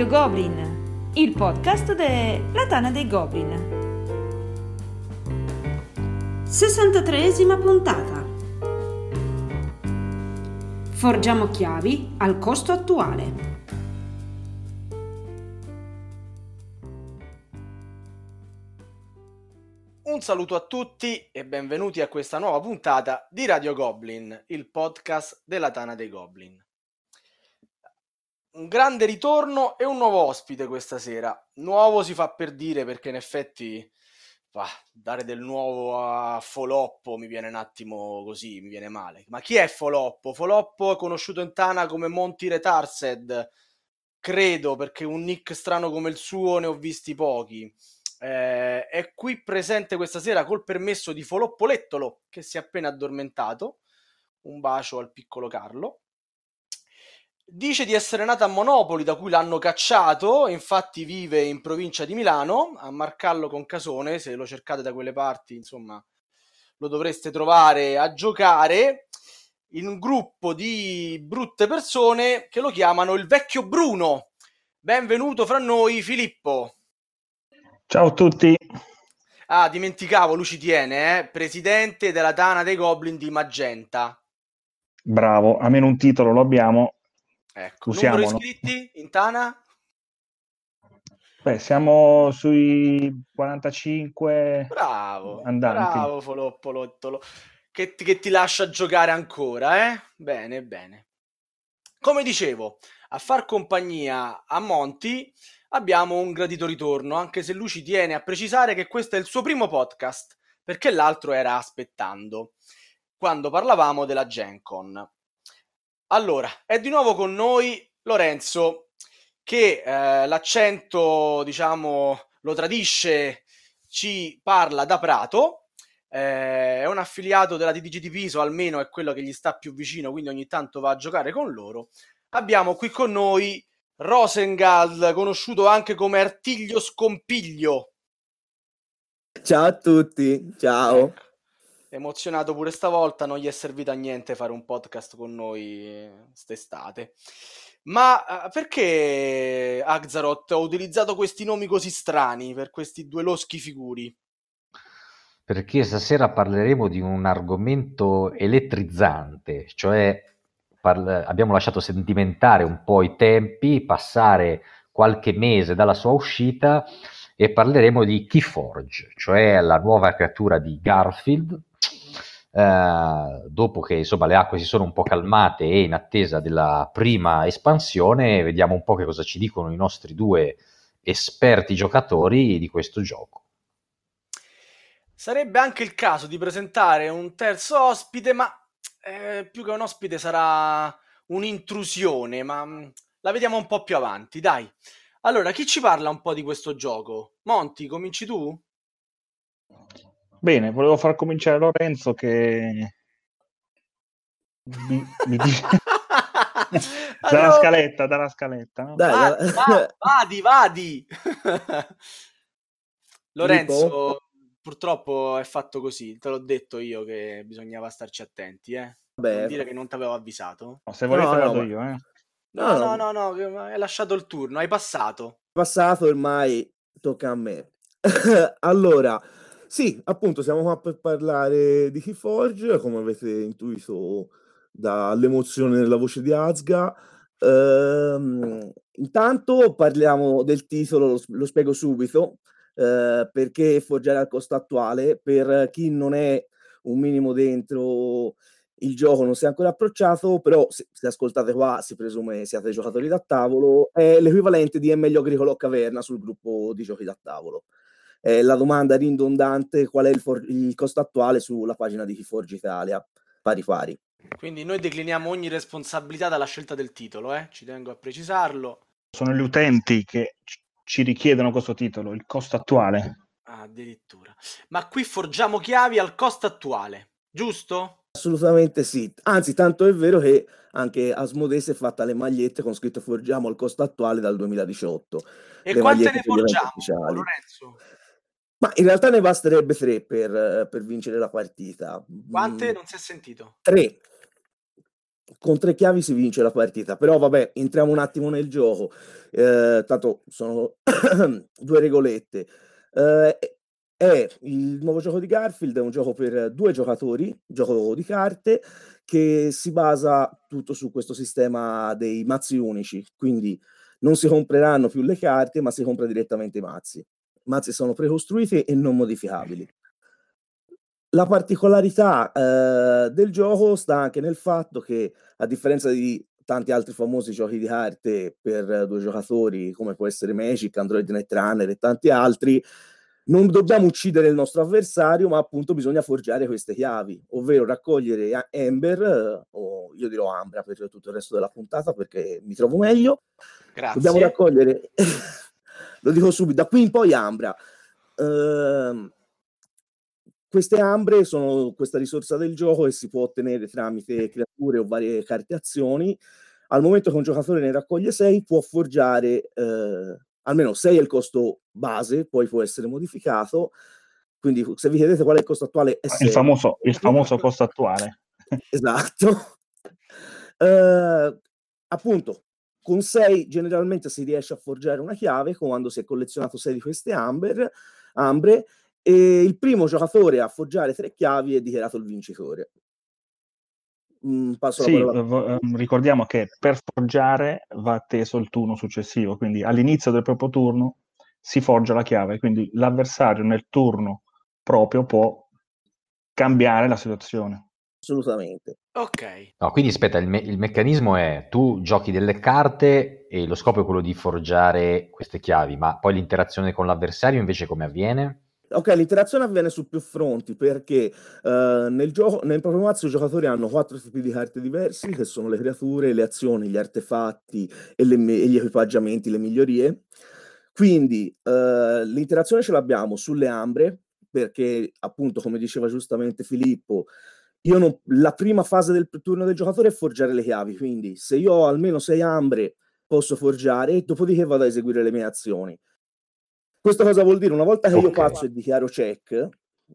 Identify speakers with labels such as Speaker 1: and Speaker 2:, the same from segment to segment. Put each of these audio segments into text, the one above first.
Speaker 1: Radio Goblin, il podcast della Tana dei Goblin. 63esima puntata. Forgiamo chiavi al costo attuale.
Speaker 2: Un saluto a tutti e benvenuti a questa nuova puntata di Radio Goblin, il podcast della Tana dei Goblin. Un grande ritorno e un nuovo ospite questa sera. Nuovo si fa per dire perché in effetti bah, dare del nuovo a Foloppo mi viene un attimo così, mi viene male. Ma chi è Foloppo? Foloppo è conosciuto in Tana come Monty Retarsed, credo, perché un nick strano come il suo ne ho visti pochi eh, è qui presente questa sera col permesso di Foloppolettolo che si è appena addormentato. Un bacio al piccolo Carlo. Dice di essere nata a Monopoli, da cui l'hanno cacciato, infatti vive in provincia di Milano, a Marcallo con Casone, se lo cercate da quelle parti, insomma, lo dovreste trovare a giocare in un gruppo di brutte persone che lo chiamano il vecchio Bruno. Benvenuto fra noi, Filippo.
Speaker 3: Ciao a tutti.
Speaker 2: Ah, dimenticavo, lui ci tiene, eh? presidente della Tana dei Goblin di Magenta.
Speaker 3: Bravo, almeno un titolo lo abbiamo.
Speaker 2: Ecco, Usiamolo. numero iscritti in Tana?
Speaker 3: Beh, siamo sui 45
Speaker 2: bravo,
Speaker 3: andanti.
Speaker 2: Bravo, Foloppolottolo. Che, che ti lascia giocare ancora, eh? Bene, bene. Come dicevo, a far compagnia a Monti abbiamo un gradito ritorno, anche se lui ci tiene a precisare che questo è il suo primo podcast, perché l'altro era aspettando, quando parlavamo della Gen Con. Allora, è di nuovo con noi Lorenzo, che eh, l'accento, diciamo, lo tradisce, ci parla da Prato, eh, è un affiliato della TDG di Piso, almeno è quello che gli sta più vicino, quindi ogni tanto va a giocare con loro. Abbiamo qui con noi Rosengald, conosciuto anche come Artiglio Scompiglio.
Speaker 4: Ciao a tutti, ciao.
Speaker 2: Emozionato pure stavolta, non gli è servito a niente fare un podcast con noi quest'estate. Ma uh, perché Axaroth ha utilizzato questi nomi così strani per questi due loschi figuri?
Speaker 5: Perché stasera parleremo di un argomento elettrizzante, cioè parla- abbiamo lasciato sentimentare un po' i tempi, passare qualche mese dalla sua uscita e parleremo di Keyforge, cioè la nuova creatura di Garfield. Eh, dopo che insomma, le acque si sono un po' calmate e in attesa della prima espansione, vediamo un po' che cosa ci dicono i nostri due esperti giocatori di questo gioco.
Speaker 2: Sarebbe anche il caso di presentare un terzo ospite, ma eh, più che un ospite sarà un'intrusione, ma mm, la vediamo un po' più avanti, dai. Allora, chi ci parla un po' di questo gioco? Monti, cominci tu?
Speaker 3: Bene, volevo far cominciare Lorenzo che mi, mi dice... allora... dalla scaletta, dalla scaletta. No?
Speaker 2: Dai, vadi, va, vadi, vadi. Lorenzo, purtroppo è fatto così, te l'ho detto io che bisognava starci attenti, eh. Beh, non dire che non ti avevo avvisato.
Speaker 3: No, se volete no, vado no, io, eh.
Speaker 2: No, no, no, no, no, hai lasciato il turno, hai passato.
Speaker 4: Passato, ormai tocca a me. allora, sì, appunto, siamo qua per parlare di Keyforge, come avete intuito dall'emozione nella voce di Azga. Ehm, intanto parliamo del titolo, lo, lo spiego subito. Eh, perché forgiare al costo attuale per chi non è un minimo dentro il gioco non si è ancora approcciato, però se, se ascoltate qua si presume siate giocatori da tavolo, è l'equivalente di È meglio agricolo o caverna sul gruppo di giochi da tavolo. È la domanda ridondante qual è il, for- il costo attuale sulla pagina di Forge Italia, pari pari.
Speaker 2: Quindi noi decliniamo ogni responsabilità dalla scelta del titolo, eh? ci tengo a precisarlo.
Speaker 3: Sono gli utenti che ci richiedono questo titolo, il costo attuale.
Speaker 2: Ah, addirittura. Ma qui forgiamo chiavi al costo attuale, giusto?
Speaker 4: Assolutamente sì. Anzi, tanto è vero che anche Asmodee si è fatta le magliette con scritto forgiamo al costo attuale dal 2018.
Speaker 2: E le quante ne forgiamo, Lorenzo?
Speaker 4: Ma in realtà ne basterebbe tre per, per vincere la partita.
Speaker 2: Quante? Mm. Non si è sentito?
Speaker 4: Tre. con tre chiavi si vince la partita, però vabbè, entriamo un attimo nel gioco. Eh, tanto sono due regolette. Eh, è il nuovo gioco di Garfield, è un gioco per due giocatori, gioco di carte, che si basa tutto su questo sistema dei mazzi unici, quindi non si compreranno più le carte, ma si compra direttamente i mazzi. Mazzi sono precostruiti e non modificabili. La particolarità eh, del gioco sta anche nel fatto che, a differenza di tanti altri famosi giochi di carte per due giocatori, come può essere Magic, Android Netrunner e tanti altri, non dobbiamo uccidere il nostro avversario, ma appunto bisogna forgiare queste chiavi, ovvero raccogliere Ember, o io dirò Ambra per tutto il resto della puntata perché mi trovo meglio.
Speaker 2: Grazie.
Speaker 4: Dobbiamo raccogliere, lo dico subito, da qui in poi Ambra. Uh, queste ambre sono questa risorsa del gioco e si può ottenere tramite creature o varie carte azioni. Al momento che un giocatore ne raccoglie 6, può forgiare eh, almeno 6 è il costo base, poi può essere modificato. Quindi se vi chiedete qual è il costo attuale, è
Speaker 3: il famoso, il famoso costo attuale.
Speaker 4: esatto. Uh, appunto, con 6 generalmente si riesce a forgiare una chiave quando si è collezionato 6 di queste amber, ambre e il primo giocatore a forgiare tre chiavi è dichiarato il vincitore.
Speaker 3: Mm, sì, v- ehm, ricordiamo che per forgiare va atteso il turno successivo, quindi all'inizio del proprio turno si forgia la chiave, quindi l'avversario nel turno proprio può cambiare la situazione.
Speaker 4: Assolutamente.
Speaker 2: Ok.
Speaker 5: No, quindi aspetta, il, me- il, meccanismo è tu giochi delle carte e lo scopo è quello di forgiare queste chiavi, ma poi l'interazione con l'avversario invece come avviene?
Speaker 4: Ok, l'interazione avviene su più fronti perché uh, nel, gioco, nel proprio mazzo i giocatori hanno quattro tipi di carte diversi, che sono le creature, le azioni, gli artefatti e, le, e gli equipaggiamenti, le migliorie. Quindi uh, l'interazione ce l'abbiamo sulle ambre, perché appunto, come diceva giustamente Filippo, non, la prima fase del turno del giocatore è forgiare le chiavi, quindi se io ho almeno sei ambre posso forgiare e dopodiché vado a eseguire le mie azioni. Questo cosa vuol dire? Una volta che okay. io passo e dichiaro check,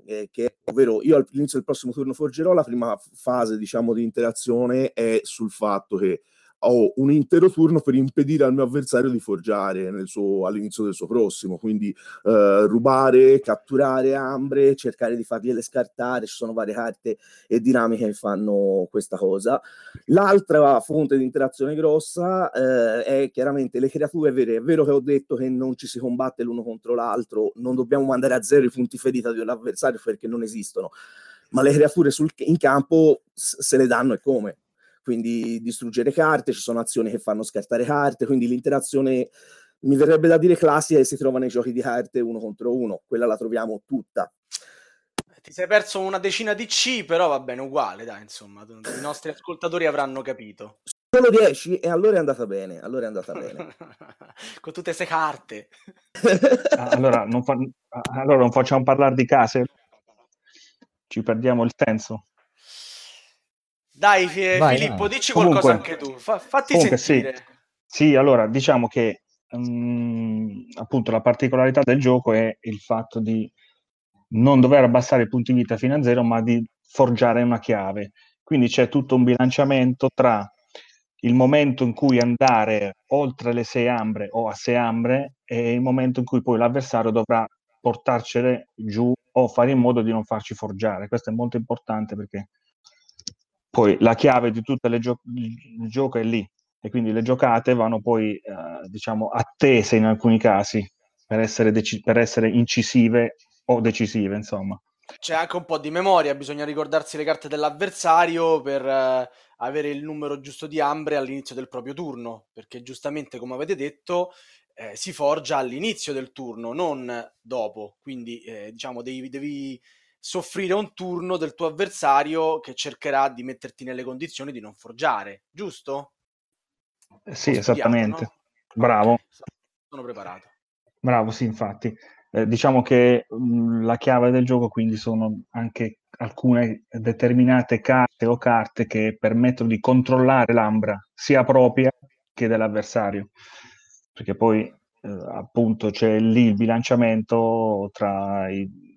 Speaker 4: eh, che, ovvero io all'inizio del prossimo turno forgerò, la prima fase diciamo di interazione è sul fatto che ho un intero turno per impedire al mio avversario di forgiare suo, all'inizio del suo prossimo, quindi eh, rubare, catturare ambre, cercare di fargliele scartare, ci sono varie carte e dinamiche che fanno questa cosa. L'altra fonte di interazione grossa eh, è chiaramente le creature vere, è vero che ho detto che non ci si combatte l'uno contro l'altro, non dobbiamo mandare a zero i punti ferita di un avversario perché non esistono, ma le creature sul, in campo se le danno e come quindi distruggere carte, ci sono azioni che fanno scartare carte, quindi l'interazione mi verrebbe da dire classica e si trova nei giochi di carte uno contro uno, quella la troviamo tutta.
Speaker 2: Ti sei perso una decina di C, però va bene uguale, dai, insomma, i nostri ascoltatori avranno capito.
Speaker 4: Solo 10 e allora è andata bene, allora è andata bene.
Speaker 2: Con tutte queste carte.
Speaker 3: Ah, allora, non fa... allora non facciamo parlare di case? Ci perdiamo il senso.
Speaker 2: Dai, Vai, Filippo, no. dici comunque, qualcosa anche tu, Fa, fatti comunque, sentire.
Speaker 3: Sì. sì. allora diciamo che um, appunto la particolarità del gioco è il fatto di non dover abbassare i punti vita fino a zero, ma di forgiare una chiave. Quindi c'è tutto un bilanciamento tra il momento in cui andare oltre le sei ambre o a sei ambre e il momento in cui poi l'avversario dovrà portarcele giù o fare in modo di non farci forgiare. Questo è molto importante perché poi la chiave di tutto gio- il gioco è lì e quindi le giocate vanno poi eh, diciamo attese in alcuni casi per essere, dec- per essere incisive o decisive insomma
Speaker 2: c'è anche un po' di memoria, bisogna ricordarsi le carte dell'avversario per eh, avere il numero giusto di ambre all'inizio del proprio turno, perché giustamente, come avete detto, eh, si forgia all'inizio del turno, non dopo. Quindi, eh, diciamo, devi, devi, soffrire un turno del tuo avversario che cercherà di metterti nelle condizioni di non forgiare, giusto?
Speaker 3: Eh sì, esattamente. No? Bravo. Okay.
Speaker 2: Sono preparato.
Speaker 3: Bravo, sì, infatti. Eh, diciamo che mh, mm, la chiave del gioco quindi sono anche alcune determinate carte o carte che permettono di controllare l'ambra sia propria che dell'avversario. Perché poi eh, appunto c'è lì il bilanciamento tra i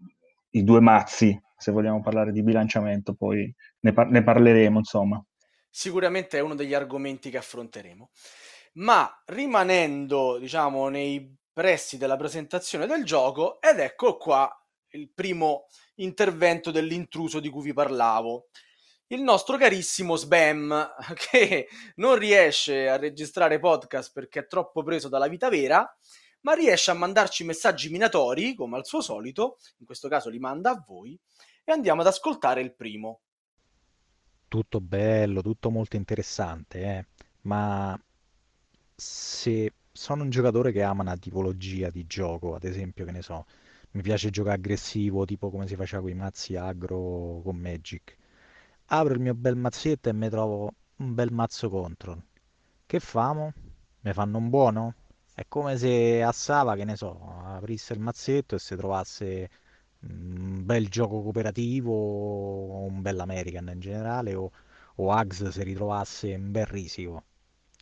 Speaker 3: i due mazzi, se vogliamo parlare di bilanciamento, poi ne, par- ne parleremo, insomma.
Speaker 2: sicuramente è uno degli argomenti che affronteremo. Ma rimanendo, diciamo, nei pressi della presentazione del gioco, ed ecco qua il primo intervento dell'intruso di cui vi parlavo. Il nostro carissimo Sbam, che non riesce a registrare podcast perché è troppo preso dalla vita vera, ma riesce a mandarci messaggi minatori, come al suo solito, in questo caso li manda a voi, e andiamo ad ascoltare il primo.
Speaker 6: Tutto bello, tutto molto interessante, eh? ma se sono un giocatore che ama una tipologia di gioco, ad esempio, che ne so, mi piace giocare aggressivo, tipo come si faceva con i mazzi agro con Magic. Apro il mio bel mazzetto e mi trovo un bel mazzo control. Che famo? Mi fanno un buono? È come se a Sava, che ne so, aprisse il mazzetto e si trovasse un bel gioco cooperativo o un bel American in generale o, o Ags si ritrovasse un bel risico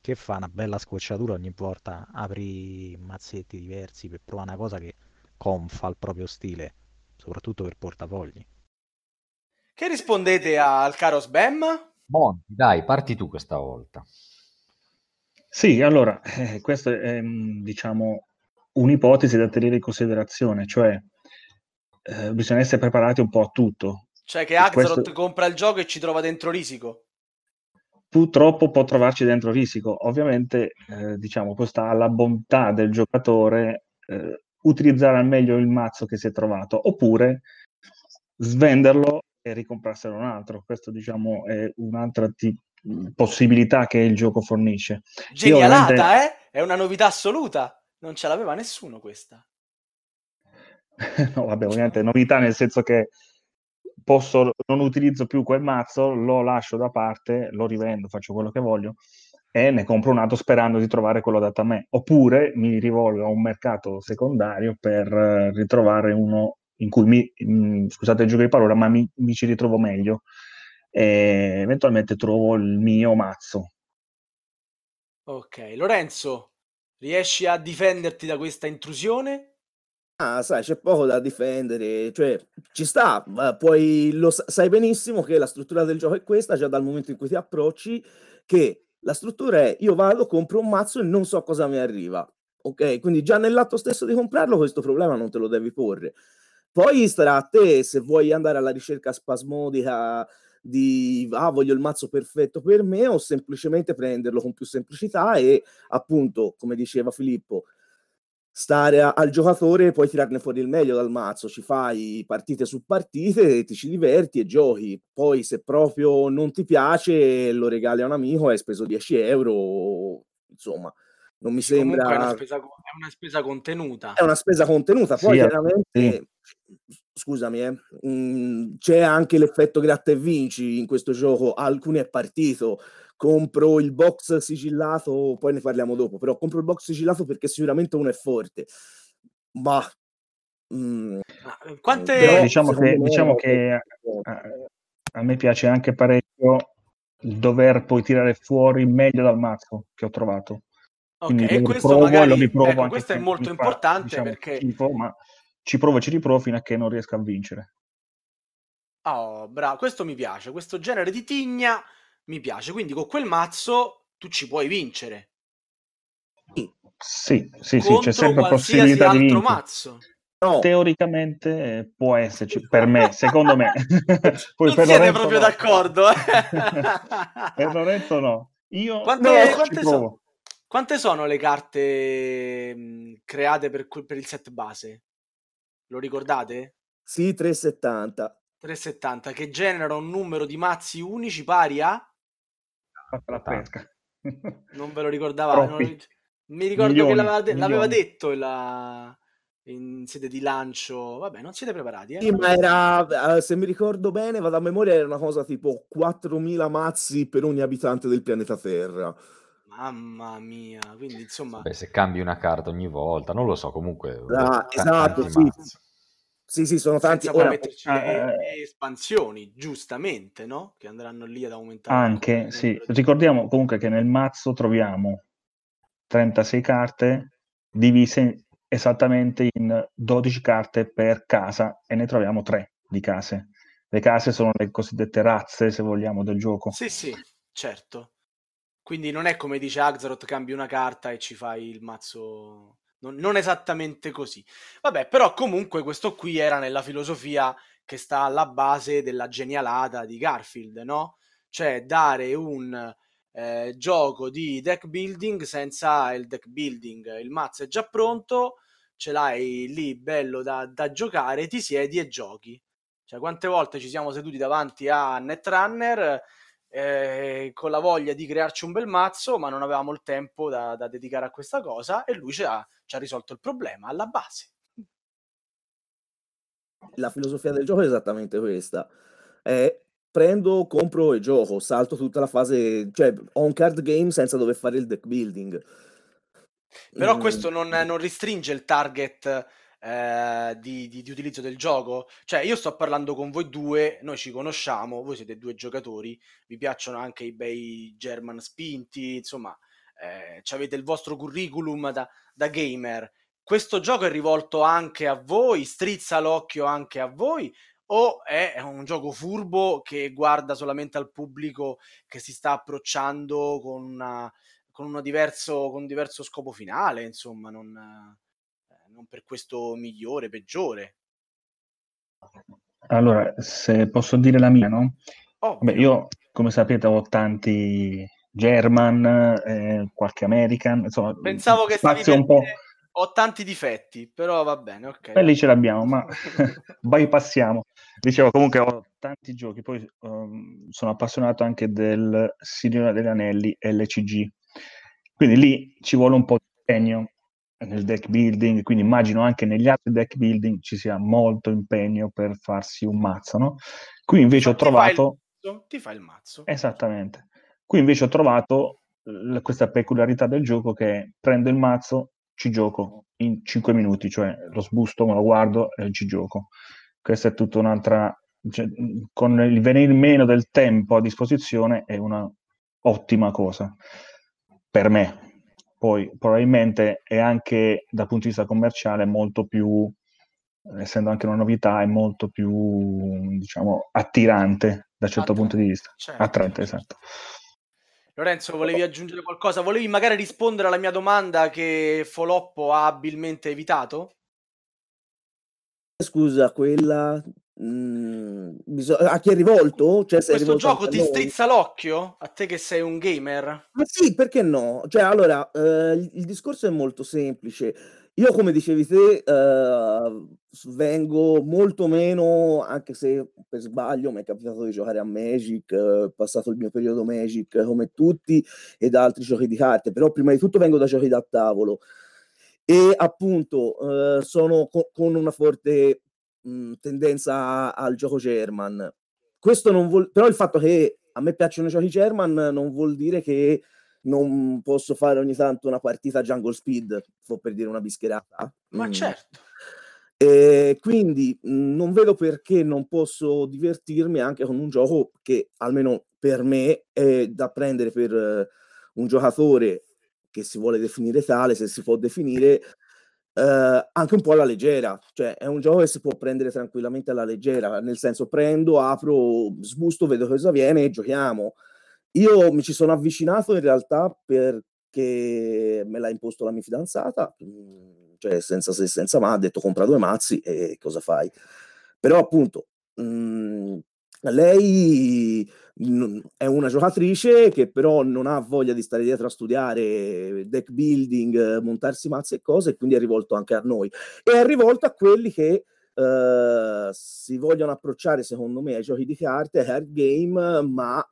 Speaker 6: che fa una bella scocciatura ogni volta apri mazzetti diversi per provare una cosa che confa il proprio stile soprattutto per portafogli
Speaker 2: che rispondete al caro Sbam?
Speaker 5: Monti, dai, parti tu questa volta.
Speaker 3: Sì, allora, eh, questa è, diciamo, un'ipotesi da tenere in considerazione, cioè eh, bisogna essere preparati un po' a tutto.
Speaker 2: Cioè che Axelot questo... compra il gioco e ci trova dentro risico?
Speaker 3: Purtroppo può trovarci dentro risico. Ovviamente, eh, diciamo, questa alla bontà del giocatore eh, utilizzare al meglio il mazzo che si è trovato, oppure svenderlo e ricomprarselo un altro. Questo, diciamo, è un'altra t- possibilità che il gioco fornisce.
Speaker 2: Genialata, ovviamente... eh? È una novità assoluta. Non ce l'aveva nessuno questa.
Speaker 3: no, vabbè, ovviamente novità nel senso che posso, non utilizzo più quel mazzo, lo lascio da parte, lo rivendo, faccio quello che voglio e ne compro un altro sperando di trovare quello adatto a me. Oppure mi rivolgo a un mercato secondario per uh, ritrovare uno in cui mi, mh, scusate il gioco di parola, ma mi, mi ci ritrovo meglio e eventualmente trovo il mio mazzo.
Speaker 2: Ok, Lorenzo, riesci a difenderti da questa intrusione?
Speaker 4: Ah, sai, c'è poco da difendere, cioè ci sta, ma poi lo sai benissimo che la struttura del gioco è questa, già dal momento in cui ti approcci, che la struttura è io vado, compro un mazzo e non so cosa mi arriva. Ok, quindi già nell'atto stesso di comprarlo questo problema non te lo devi porre. Poi starà a te se vuoi andare alla ricerca spasmodica di ah, voglio il mazzo perfetto per me o semplicemente prenderlo con più semplicità e appunto, come diceva Filippo, stare a, al giocatore puoi tirarne fuori il meglio dal mazzo, ci fai partite su partite, ti ci diverti e giochi. Poi se proprio non ti piace lo regali a un amico, hai speso 10 euro, insomma, non mi sembra...
Speaker 2: È una, spesa, è una spesa contenuta.
Speaker 4: È una spesa contenuta, poi sì, chiaramente... Sì. Scusami, eh, mh, mhmm, c'è anche l'effetto gratta e vinci in questo gioco, alcuni è partito, compro il box sigillato, poi ne parliamo dopo, però compro il box sigillato perché sicuramente uno è forte. Ma
Speaker 2: mm, quante
Speaker 3: però, diciamo che, diciamo che a, a, me piace anche parecchio il dover poi tirare fuori meglio dal mazzo che ho trovato.
Speaker 2: Ok, e questo magari, ecco, questo è molto importante diciamo, perché
Speaker 3: schifo, ma ci provo e ci riprovo fino a che non riesco a vincere.
Speaker 2: Oh, bravo, questo mi piace, questo genere di tigna mi piace. Quindi con quel mazzo tu ci puoi vincere.
Speaker 3: Sì, sì, sì, c'è sempre possibilità di vincere.
Speaker 2: mazzo.
Speaker 3: No. Teoricamente eh, può esserci, per me, secondo me.
Speaker 2: Poi non per siete Lorenzo proprio no. d'accordo. Eh?
Speaker 3: per Lorenzo no. Io
Speaker 2: quante, no, quante, so, quante sono le carte mh, create per, per il set base? Lo ricordate?
Speaker 4: Sì, 370.
Speaker 2: 370 che genera un numero di mazzi unici pari a
Speaker 3: la pesca.
Speaker 2: Non ve lo ricordavate? Mi ricordo milioni, che l'aveva, de- l'aveva detto la... in sede di lancio. Vabbè, non siete preparati. Eh?
Speaker 4: Sì, ma era, eh, se mi ricordo bene, vado a memoria, era una cosa tipo 4.000 mazzi per ogni abitante del pianeta Terra.
Speaker 2: Mamma mia, quindi insomma...
Speaker 5: Beh, se cambi una carta ogni volta, non lo so, comunque...
Speaker 4: Ah, esatto, sì. Sì, sì, sono tanti.
Speaker 2: Senza Ora, metterci le, eh, espansioni, giustamente, no? Che andranno lì ad aumentare.
Speaker 3: Anche, sì. Ricordiamo comunque che nel mazzo troviamo 36 carte divise esattamente in 12 carte per casa e ne troviamo 3 di case. Le case sono le cosiddette razze, se vogliamo, del gioco.
Speaker 2: Sì, sì. certo. Quindi non è come dice Axaroth, cambi una carta e ci fai il mazzo... Non, non esattamente così. Vabbè, però comunque questo qui era nella filosofia che sta alla base della genialata di Garfield, no? Cioè dare un eh, gioco di deck building senza il deck building. Il mazzo è già pronto, ce l'hai lì bello da, da giocare, ti siedi e giochi. Cioè, quante volte ci siamo seduti davanti a Netrunner eh, con la voglia di crearci un bel mazzo, ma non avevamo il tempo da, da dedicare a questa cosa e lui ci ha, ci ha risolto il problema alla base.
Speaker 4: La filosofia del gioco è esattamente questa. È prendo, compro e gioco, salto tutta la fase, cioè ho un card game senza dover fare il deck building.
Speaker 2: Però mm. questo non, non, restringe il target eh, di, di, di, utilizzo del gioco. Cioè, io sto parlando con voi due, noi ci conosciamo, voi siete due giocatori, vi piacciono anche i bei German spinti, insomma, eh, avete il vostro curriculum da, da gamer. Questo gioco è rivolto anche a voi, strizza l'occhio anche a voi, o è un gioco furbo che guarda solamente al pubblico che si sta approcciando con, una, con, diverso, con un diverso scopo finale, insomma, non, non per questo migliore, peggiore.
Speaker 3: Allora, se posso dire la mia, no? Beh, io, come sapete, ho tanti German, eh, qualche American, insomma,
Speaker 2: Pensavo che spazio un po' ho tanti difetti, però va bene, ok.
Speaker 3: E lì ce l'abbiamo, ma bypassiamo. Dicevo, comunque ho tanti giochi, poi um, sono appassionato anche del Signore degli Anelli LCG. Quindi lì ci vuole un po' di impegno nel deck building, quindi immagino anche negli altri deck building ci sia molto impegno per farsi un mazzo, no? Qui invece ho trovato...
Speaker 2: Ti fai il mazzo.
Speaker 3: Esattamente. Qui invece ho trovato l- questa peculiarità del gioco che prendo il mazzo, ci gioco in 5 minuti, cioè lo sbusto, me lo guardo e ci gioco. Questa è tutta un'altra... Cioè, con il venire meno del tempo a disposizione è una ottima cosa per me. Poi probabilmente è anche dal punto di vista commerciale molto più, essendo anche una novità, è molto più, diciamo, attirante da un certo Attraente, punto di vista. Certo. Attraente, esatto.
Speaker 2: Lorenzo, volevi aggiungere qualcosa? Volevi magari rispondere alla mia domanda che Foloppo ha abilmente evitato?
Speaker 4: Scusa, quella... Mm, a chi è rivolto? Cioè,
Speaker 2: Questo gioco ti strizza l'occhio? A te che sei un gamer?
Speaker 4: Ma sì, perché no? Cioè, allora, eh, il, discorso è molto semplice io come dicevi te, ehm, vengo molto meno, anche se per sbaglio mi è capitato di giocare a Magic, eh, passato il mio periodo Magic come tutti e da altri giochi di carte, però prima di tutto vengo da giochi da tavolo e appunto, ehm, sono co con una forte, mhmm, tendenza al gioco German. Questo non vuol però il fatto che a me piacciono i giochi German non vuol dire che non posso fare ogni tanto una partita Jungle Speed, per dire una bischerata.
Speaker 2: Ma mm. certo.
Speaker 4: E quindi non vedo perché non posso divertirmi anche con un gioco che almeno per me è da prendere per uh, un giocatore che si vuole definire tale, se si può definire, uh, anche un po' alla leggera. Cioè è un gioco che si può prendere tranquillamente alla leggera, nel senso prendo, apro, sbusto, vedo cosa viene e giochiamo. Io mi ci sono avvicinato in realtà perché me l'ha imposto la mia fidanzata, mhmm, cioè senza se senza ma, ha detto compra due mazzi e cosa fai? Però appunto, mhmm, lei è una giocatrice che però non ha voglia di stare dietro a studiare deck building, montarsi mazzi e cose, e quindi è rivolto anche a noi. E è rivolto a quelli che uh, si vogliono approcciare, secondo me, ai giochi di carte, ai hard game, ma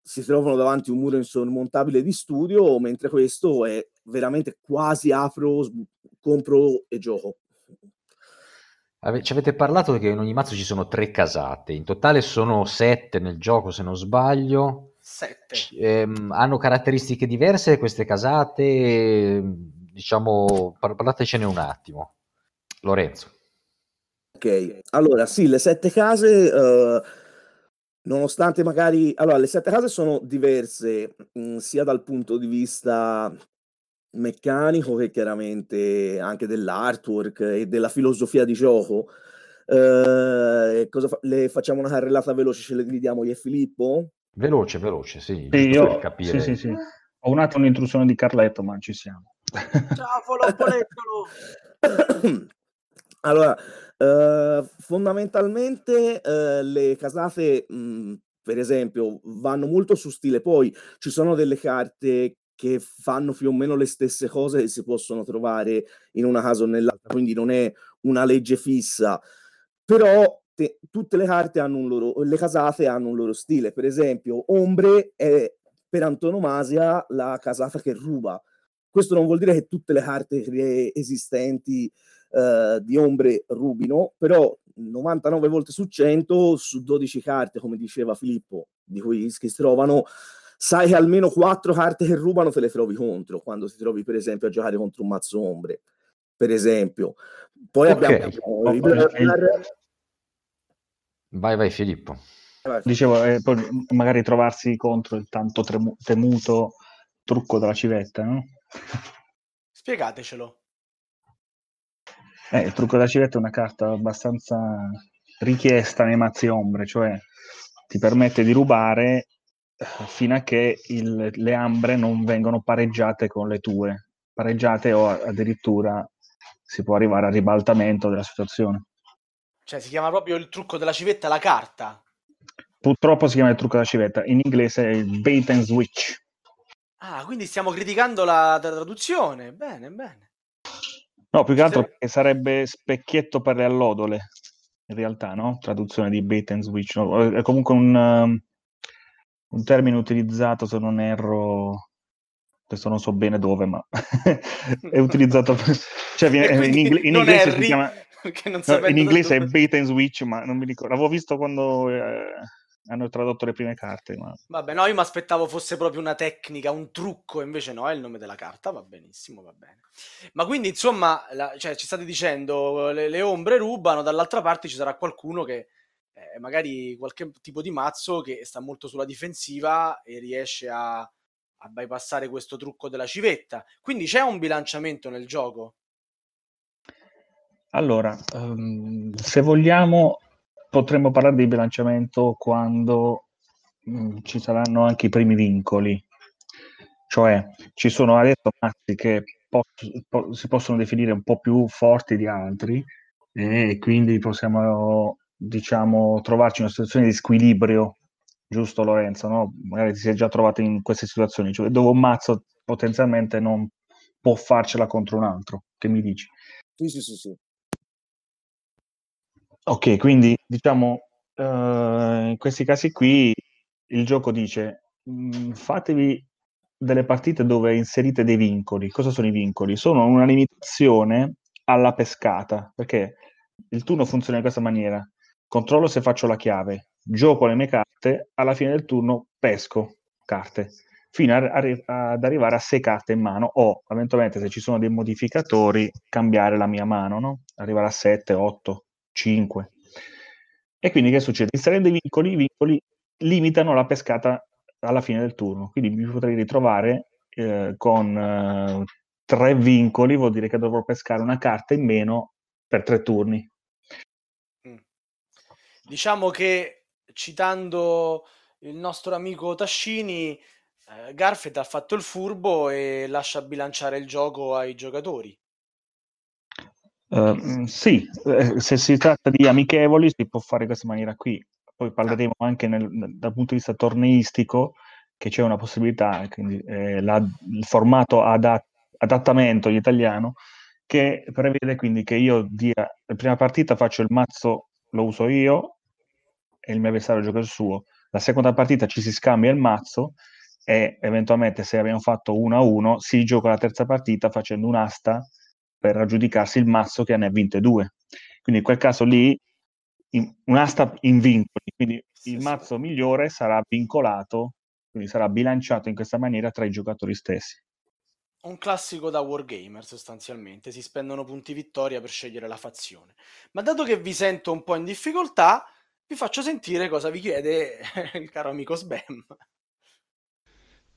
Speaker 4: si trovano davanti a un muro insormontabile di studio, mentre questo è veramente quasi apro, compro e gioco.
Speaker 5: Ci avete parlato che in ogni mazzo ci sono tre casate, in totale sono sette nel gioco se non sbaglio.
Speaker 2: Sette.
Speaker 5: Ehm, hanno caratteristiche diverse queste casate? Diciamo, parlatecene un attimo. Lorenzo.
Speaker 4: Ok, allora sì, le sette case... Uh Nonostante magari allora le sette case sono diverse, mhmm, sia dal punto di vista meccanico che chiaramente anche dell'artwork e della filosofia di gioco. Cosa fa le facciamo una carrellata veloce, ce le dividiamo io e Filippo?
Speaker 5: Veloce, veloce, sì.
Speaker 3: Sì, io,
Speaker 5: capire.
Speaker 3: sì, sì, sì. Ho un attimo un'intrusione di Carletto, ma ci siamo.
Speaker 2: Ciao!
Speaker 4: Allora, eh, fondamentalmente eh, le casate, mh, per esempio, vanno molto su stile. Poi ci sono delle carte che fanno più o meno le stesse cose che si possono trovare in una casa o nell'altra, quindi non è una legge fissa. Però te- tutte le carte hanno un loro, le casate hanno un loro stile. Per esempio, Ombre è per antonomasia la casata che ruba. Questo non vuol dire che tutte le carte esistenti eh, di ombre rubino, però 99 volte su 100 su 12 carte, come diceva Filippo, di cui si trovano, sai che almeno 4 carte che rubano te le trovi contro, quando ti trovi per esempio a giocare contro un mazzo ombre, per esempio. Poi
Speaker 5: Ok.
Speaker 4: abbiamo i Blur,
Speaker 5: Vai, vai Filippo.
Speaker 3: Dicevo, eh, poi magari trovarsi contro il tanto tremu- temuto trucco della civetta, no?
Speaker 2: Spiegatecelo.
Speaker 3: Eh, il trucco della civetta è una carta abbastanza richiesta nei mazzi ombre, cioè ti permette di rubare fino a che il- le ambre non vengono pareggiate con le tue. Pareggiate o addirittura si può arrivare al ribaltamento della situazione.
Speaker 2: Cioè, si chiama proprio il trucco della civetta la carta.
Speaker 3: Purtroppo si chiama il trucco della civetta, in inglese è il bait and switch.
Speaker 2: Ah, quindi stiamo criticando la, la traduzione. Bene, bene.
Speaker 3: No, più che altro
Speaker 2: Sì.
Speaker 3: perché sarebbe specchietto per le allodole, in realtà, no? Traduzione di bait and switch. no? È comunque un, um, un termine utilizzato, se non erro, adesso non so bene dove, ma è utilizzato. Cioè, viene-
Speaker 2: E
Speaker 3: in, ingl- in inglese si chiama... no, in inglese è bait and switch, ma non mi ricordo. L'avevo visto quando eh, hanno tradotto le prime carte, ma...
Speaker 2: Vabbè, no, io mi aspettavo fosse proprio una tecnica, un trucco, invece no, è il nome della carta, va benissimo, va bene. Ma quindi, insomma, la- cioè, ci state dicendo, le, le ombre rubano, dall'altra parte ci sarà qualcuno che, eh, magari qualche tipo di mazzo che sta molto sulla difensiva e riesce a, a bypassare questo trucco della civetta. Quindi c'è un bilanciamento nel gioco.
Speaker 3: Allora, ehm, se vogliamo, potremmo parlare di bilanciamento quando mm, ci saranno anche i primi vincoli. Cioè, ci sono adesso mazzi che pos- po- si possono definire un po' più forti di altri e quindi possiamo, diciamo, trovarci in una situazione di squilibrio, giusto Lorenzo? No? Magari ti sei già trovato in queste situazioni, cioè dove un mazzo potenzialmente non può farcela contro un altro. Che mi dici?
Speaker 4: Sì, sì, sì, sì.
Speaker 3: Ok, quindi diciamo, eh, in questi casi qui il gioco dice, mh, fatevi delle partite dove inserite dei vincoli. Cosa sono i vincoli? Sono una limitazione alla pescata, perché il turno funziona in questa maniera. Controllo se faccio la chiave, gioco le mie carte, alla fine del turno pesco carte, fino a- arri- ad arrivare a sei carte in mano o, eventualmente, se ci sono dei modificatori, cambiare la mia mano, no? Arrivare a 7, 8, 5. E quindi che succede? Inserendo i vincoli, i vincoli limitano la pescata alla fine del turno. Quindi mi potrei ritrovare eh, con eh, tre vincoli, vuol dire che dovrò pescare una carta in meno per tre turni.
Speaker 2: Diciamo che citando il nostro amico Tascini, eh, Garfield ha fatto il furbo e lascia bilanciare il gioco ai giocatori.
Speaker 3: Mm, sì, eh, se si tratta di amichevoli si può fare in questa maniera qui. Poi parleremo anche nel- dal punto di vista torneistico che c'è una possibilità, quindi eh, la- il formato ada- adattamento in italiano che prevede quindi che io dia la prima partita faccio il mazzo, lo uso io e il mio avversario gioca il suo. La seconda partita ci si scambia il mazzo e eventualmente se abbiamo fatto 1 a 1 si gioca la terza partita facendo un'asta per aggiudicarsi il mazzo che ne ha vinte due. Quindi in quel caso lì in- un'asta in vincoli, quindi
Speaker 2: Sì,
Speaker 3: il
Speaker 2: sì.
Speaker 3: mazzo migliore sarà vincolato, quindi sarà bilanciato in questa maniera tra i giocatori stessi.
Speaker 2: Un classico da wargamer sostanzialmente, si spendono punti vittoria per scegliere la fazione. Ma dato che vi sento un po' in difficoltà, vi faccio sentire cosa vi chiede il caro amico Sbam.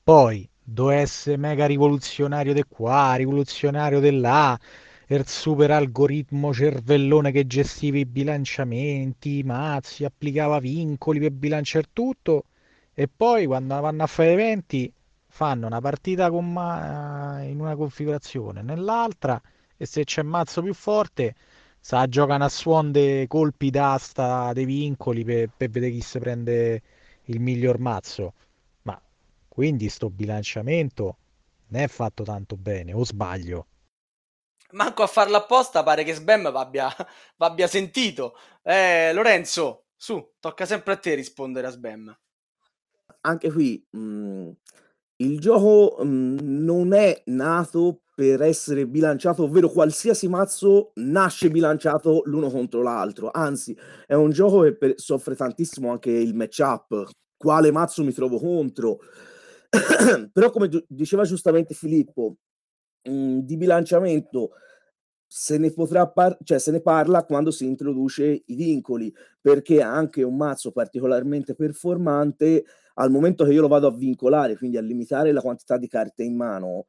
Speaker 6: Poi, doveva essere mega rivoluzionario di qua, rivoluzionario di là, il super algoritmo cervellone che gestiva i bilanciamenti, i mazzi, applicava vincoli per bilanciare tutto. E poi quando vanno a fare eventi fanno una partita con ma- in una configurazione, nell'altra e se c'è mazzo più forte sa giocano a suon dei colpi d'asta, dei vincoli per, per vedere chi si prende il miglior mazzo. Ma quindi sto bilanciamento non è fatto tanto bene, o sbaglio?
Speaker 2: Manco a farlo apposta pare che Sbam abbia, abbia sentito. Eh, Lorenzo, su, tocca sempre a te rispondere a Sbam.
Speaker 4: Anche qui mh, il gioco mh, non è nato per essere bilanciato, ovvero qualsiasi mazzo nasce bilanciato l'uno contro l'altro. Anzi, è un gioco che per- soffre tantissimo anche il matchup. Quale mazzo mi trovo contro? Però, come diceva giustamente Filippo, mh, di bilanciamento se ne potrà par- cioè se ne parla quando si introduce i vincoli, perché anche un mazzo particolarmente performante, al momento che io lo vado a vincolare, quindi a limitare la quantità di carte in mano,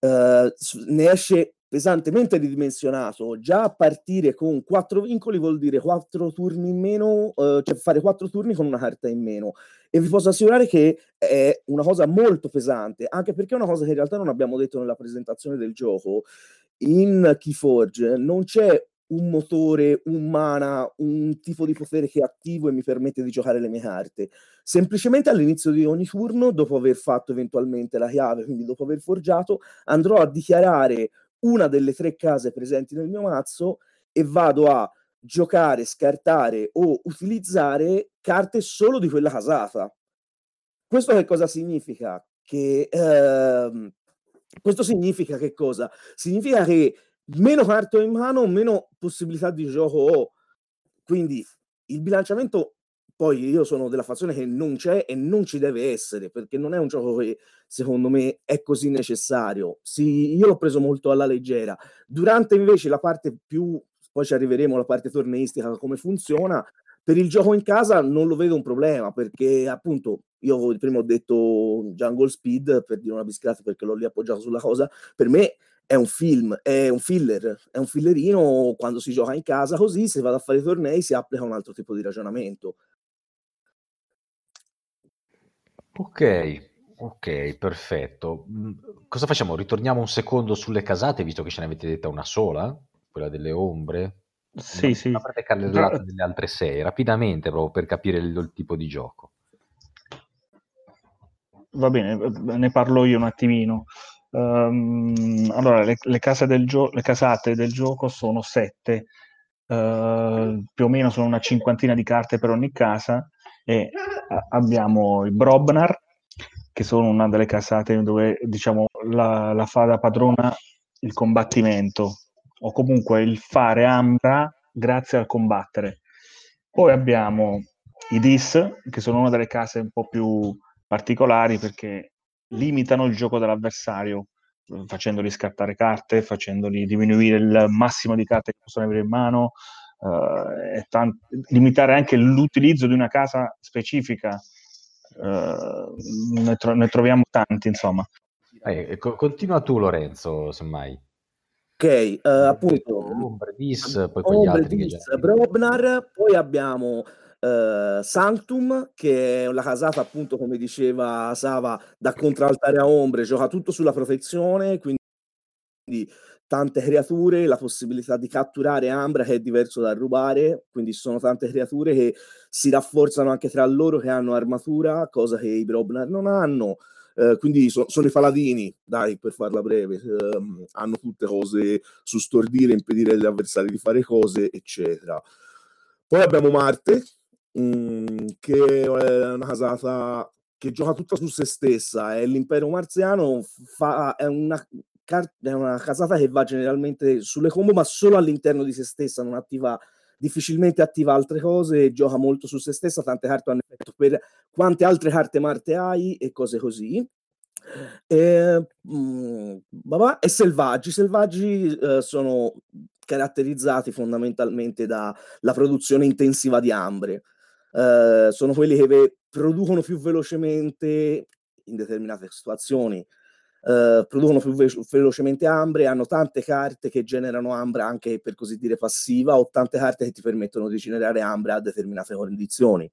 Speaker 4: eh, ne esce pesantemente ridimensionato. Già a partire con quattro vincoli vuol dire quattro turni in meno, eh, cioè fare quattro turni con una carta in meno. E vi posso assicurare che è una cosa molto pesante, anche perché è una cosa che in realtà non abbiamo detto nella presentazione del gioco. In Keyforge non c'è un motore, un mana, un tipo di potere che è attivo e mi permette di giocare le mie carte. Semplicemente all'inizio di ogni turno, dopo aver fatto eventualmente la chiave, quindi dopo aver forgiato, andrò a dichiarare una delle tre case presenti nel mio mazzo e vado a giocare, scartare o utilizzare carte solo di quella casata. Questo che cosa significa? Che ehm, questo significa che cosa? Significa che meno carte ho in mano, meno possibilità di gioco ho. Quindi il bilanciamento, poi io sono della fazione che non c'è e non ci deve essere, perché non è un gioco che secondo me è così necessario. Sì, io l'ho preso molto alla leggera. Durante invece la parte più, poi ci arriveremo alla parte torneistica, come funziona, per il gioco in casa non lo vedo un problema, perché appunto io prima ho detto Jungle Speed per dire una biscrata perché l'ho lì appoggiato sulla cosa, per me è un film, è un filler, è un fillerino quando si gioca in casa così, se vado a fare i tornei si applica un altro tipo di ragionamento.
Speaker 5: Ok, ok, perfetto. Mm, Cosa facciamo? Ritorniamo un secondo sulle casate, visto che ce ne avete detta una sola, quella delle ombre.
Speaker 3: Sì,
Speaker 5: Non
Speaker 3: sì.
Speaker 5: avrete carrellato delle altre sei, rapidamente, proprio per capire il, il tipo di gioco.
Speaker 3: Va bene, ne parlo io un attimino. Ehm, allora, le, le case del gio- le casate del gioco sono sette, eh, più o meno sono una cinquantina di carte per ogni casa e a- abbiamo i Brobnar, che sono una delle casate dove diciamo la, la fa da padrona il combattimento o comunque il fare ambra grazie al combattere. Poi abbiamo i Dis, che sono una delle case un po' più particolari perché limitano il gioco dell'avversario, eh, facendoli scattare carte, facendoli diminuire il massimo di carte che possono avere in mano, eh, e tan- limitare anche l'utilizzo di una casa specifica. Eh, ne, tro- ne troviamo tanti, insomma.
Speaker 5: Eh, co- continua tu, Lorenzo, semmai.
Speaker 4: Ok, eh, appunto,
Speaker 5: Ombre, Dis, poi quegli
Speaker 4: Ombre,
Speaker 5: altri che già...
Speaker 4: Dis, Brobnar, poi abbiamo eh, Sanctum, che è la casata, appunto, come diceva Sava, da contraltare a ombre, gioca tutto sulla protezione, quindi tante creature, la possibilità di catturare Ambra che è diverso dal rubare, quindi ci sono tante creature che si rafforzano anche tra loro che hanno armatura, cosa che i Brobnar non hanno. Eh, quindi so- sono i paladini, dai, per farla breve, ehm, hanno tutte cose su stordire, impedire agli avversari di fare cose, eccetera. Poi abbiamo Marte, mm, che è una casata che gioca tutta su se stessa, è l'impero marziano, fa- è, una, è una casata che va generalmente sulle combo, ma solo all'interno di se stessa, non attiva difficilmente attiva altre cose, gioca molto su se stessa, tante carte hanno effetto per quante altre carte Marte hai e cose così. E, mm, vabbè, e selvaggi, selvaggi eh, sono caratterizzati fondamentalmente dalla produzione intensiva di ambre. Eh, sono quelli che producono più velocemente in determinate situazioni, eh, producono più ve- velocemente ambre, hanno tante carte che generano ambra anche per così dire passiva o tante carte che ti permettono di generare ambra a determinate condizioni.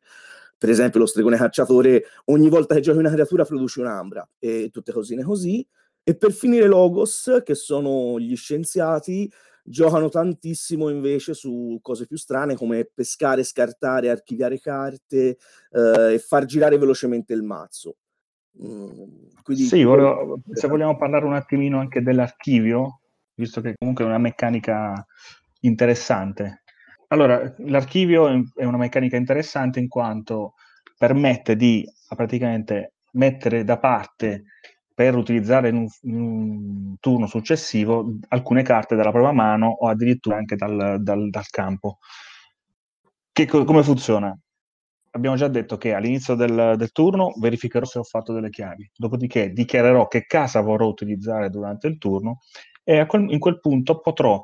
Speaker 4: per esempio lo stregone cacciatore ogni volta che giochi una creatura produce un'ambra e tutte cosine così. E per finire Logos, che sono gli scienziati, giocano tantissimo invece su cose più strane come pescare, scartare, archiviare carte eh, e far girare velocemente il mazzo.
Speaker 3: Mm, quindi, sì, volevo, se vogliamo parlare un attimino anche dell'archivio, visto che comunque è una meccanica interessante. Allora, l'archivio è una meccanica interessante in quanto permette di praticamente mettere da parte per utilizzare in un, in un, turno successivo alcune carte dalla propria mano o addirittura anche dal, dal, dal campo. Che, come funziona? Abbiamo già detto che all'inizio del, del, turno verificherò se ho fatto delle chiavi, dopodiché dichiarerò che casa vorrò utilizzare durante il turno e quel, in quel punto potrò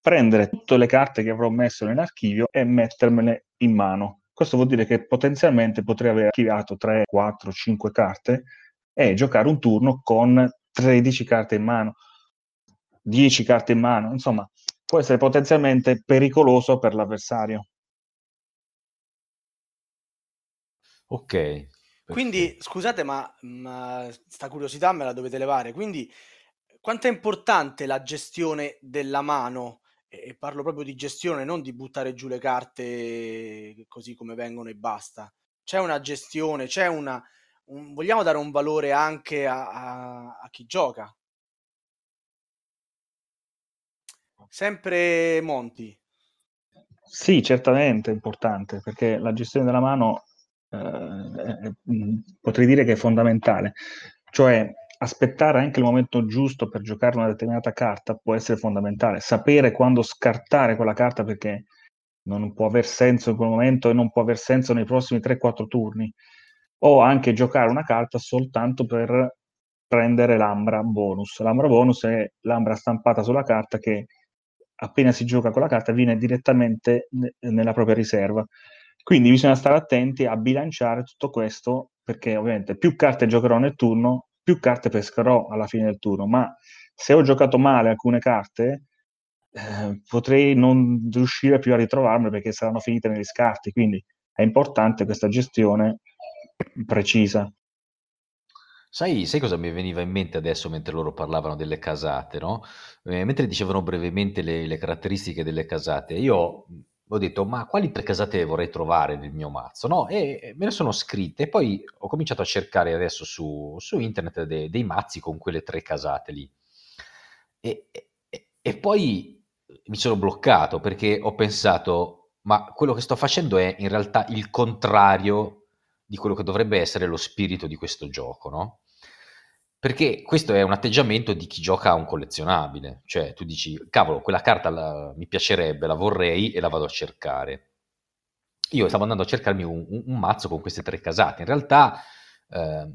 Speaker 3: prendere tutte le carte che avrò messo nell'archivio e mettermele in mano. Questo vuol dire che potenzialmente potrei aver archiviato 3, 4, 5 carte è giocare un turno con 13 carte in mano, 10 carte in mano, insomma, può essere potenzialmente pericoloso per l'avversario.
Speaker 2: Ok. Quindi, scusate, ma, ma sta curiosità me la dovete levare. Quindi, quanto è importante la gestione della mano? E parlo proprio di gestione, non di buttare giù le carte così come vengono e basta. C'è una gestione, c'è una, un, vogliamo dare un valore anche a, a, a chi gioca. Sempre Monti.
Speaker 3: Sì, certamente è importante perché la gestione della mano eh, potrei dire che è fondamentale. Cioè, aspettare anche il momento giusto per giocare una determinata carta può essere fondamentale. Sapere quando scartare quella carta perché non può aver senso in quel momento e non può aver senso nei prossimi 3-4 turni o anche giocare una carta soltanto per prendere l'ambra bonus. L'ambra bonus è l'ambra stampata sulla carta che appena si gioca con la carta viene direttamente ne- nella propria riserva. Quindi bisogna stare attenti a bilanciare tutto questo perché ovviamente più carte giocherò nel turno, più carte pescherò alla fine del turno, ma se ho giocato male alcune carte eh, potrei non riuscire più a ritrovarmi perché saranno finite negli scarti, quindi è importante questa gestione precisa.
Speaker 5: Sai, sai cosa mi veniva in mente adesso mentre loro parlavano delle casate, no? Eh, mentre dicevano brevemente le, le caratteristiche delle casate, io ho detto, ma quali tre casate vorrei trovare nel mio mazzo, no? E me ne sono scritte e poi ho cominciato a cercare adesso su, su internet de, dei mazzi con quelle tre casate lì. E, e, e poi mi sono bloccato perché ho pensato, ma quello che sto facendo è in realtà il contrario di quello che dovrebbe essere lo spirito di questo gioco, no? Perché questo è un atteggiamento di chi gioca a un collezionabile, cioè tu dici, cavolo, quella carta la, mi piacerebbe, la vorrei e la vado a cercare. Io stavo andando a cercarmi un, un, un mazzo con queste tre casate, in realtà eh,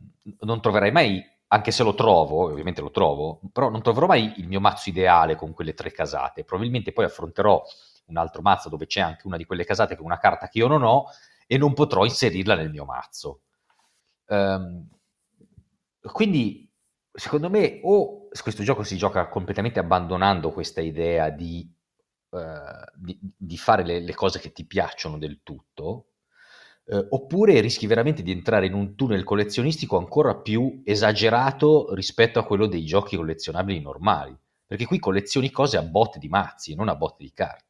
Speaker 5: non troverai mai, anche se lo trovo, ovviamente lo trovo, però non troverò mai il mio mazzo ideale con quelle tre casate, probabilmente poi affronterò un altro mazzo dove c'è anche una di quelle casate è una carta che io non ho e non potrò inserirla nel mio mazzo. Um, quindi, secondo me, o questo gioco si gioca completamente abbandonando questa idea di, uh, di, di fare le, le, cose che ti piacciono del tutto, uh, oppure rischi veramente di entrare in un tunnel collezionistico ancora più esagerato rispetto a quello dei giochi collezionabili normali. Perché qui collezioni cose a botte di mazzi, non a botte di carte.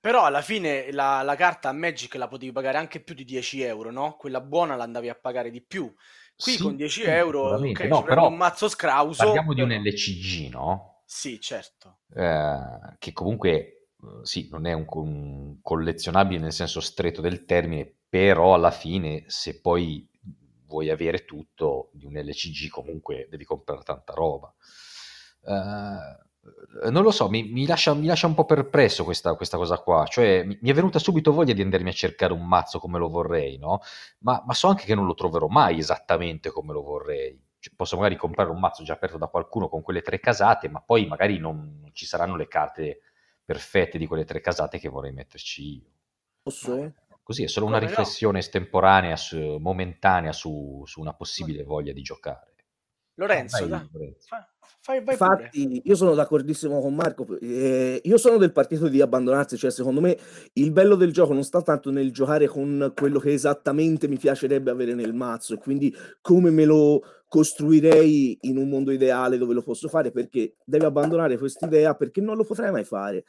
Speaker 2: Però alla fine la, la carta Magic la potevi pagare anche più di 10 euro, no? Quella buona la andavi a pagare di più. Qui sì, con 10 euro okay, no, però un mazzo scrauso.
Speaker 5: Parliamo di un LCG, no?
Speaker 2: Sì, certo.
Speaker 5: Eh, che comunque eh, sì, non è un, un, collezionabile nel senso stretto del termine, però alla fine se poi vuoi avere tutto di un LCG comunque devi comprare tanta roba. Eh, Ehm, non lo so, mi, mi, lascia, mi lascia, un po' perplesso questa, questa cosa qua. Cioè, mi, mi, è venuta subito voglia di andarmi a cercare un mazzo come lo vorrei, no? Ma, ma so anche che non lo troverò mai esattamente come lo vorrei. Cioè, posso magari comprare un mazzo già aperto da qualcuno con quelle tre casate, ma poi magari non, non ci saranno le carte perfette di quelle tre casate che vorrei metterci io.
Speaker 4: Posso?
Speaker 5: Così è solo una riflessione estemporanea, su, momentanea su, su una possibile voglia di giocare.
Speaker 2: Lorenzo, dai,
Speaker 5: Lorenzo.
Speaker 2: Fa- fai, vai pure.
Speaker 4: Infatti, io sono d'accordissimo con Marco. eh, io sono del partito di abbandonarsi, cioè secondo me il bello del gioco non sta tanto nel giocare con quello che esattamente mi piacerebbe avere nel mazzo e quindi come me lo costruirei in un mondo ideale dove lo posso fare, perché devi abbandonare quest'idea perché non lo potrai mai fare.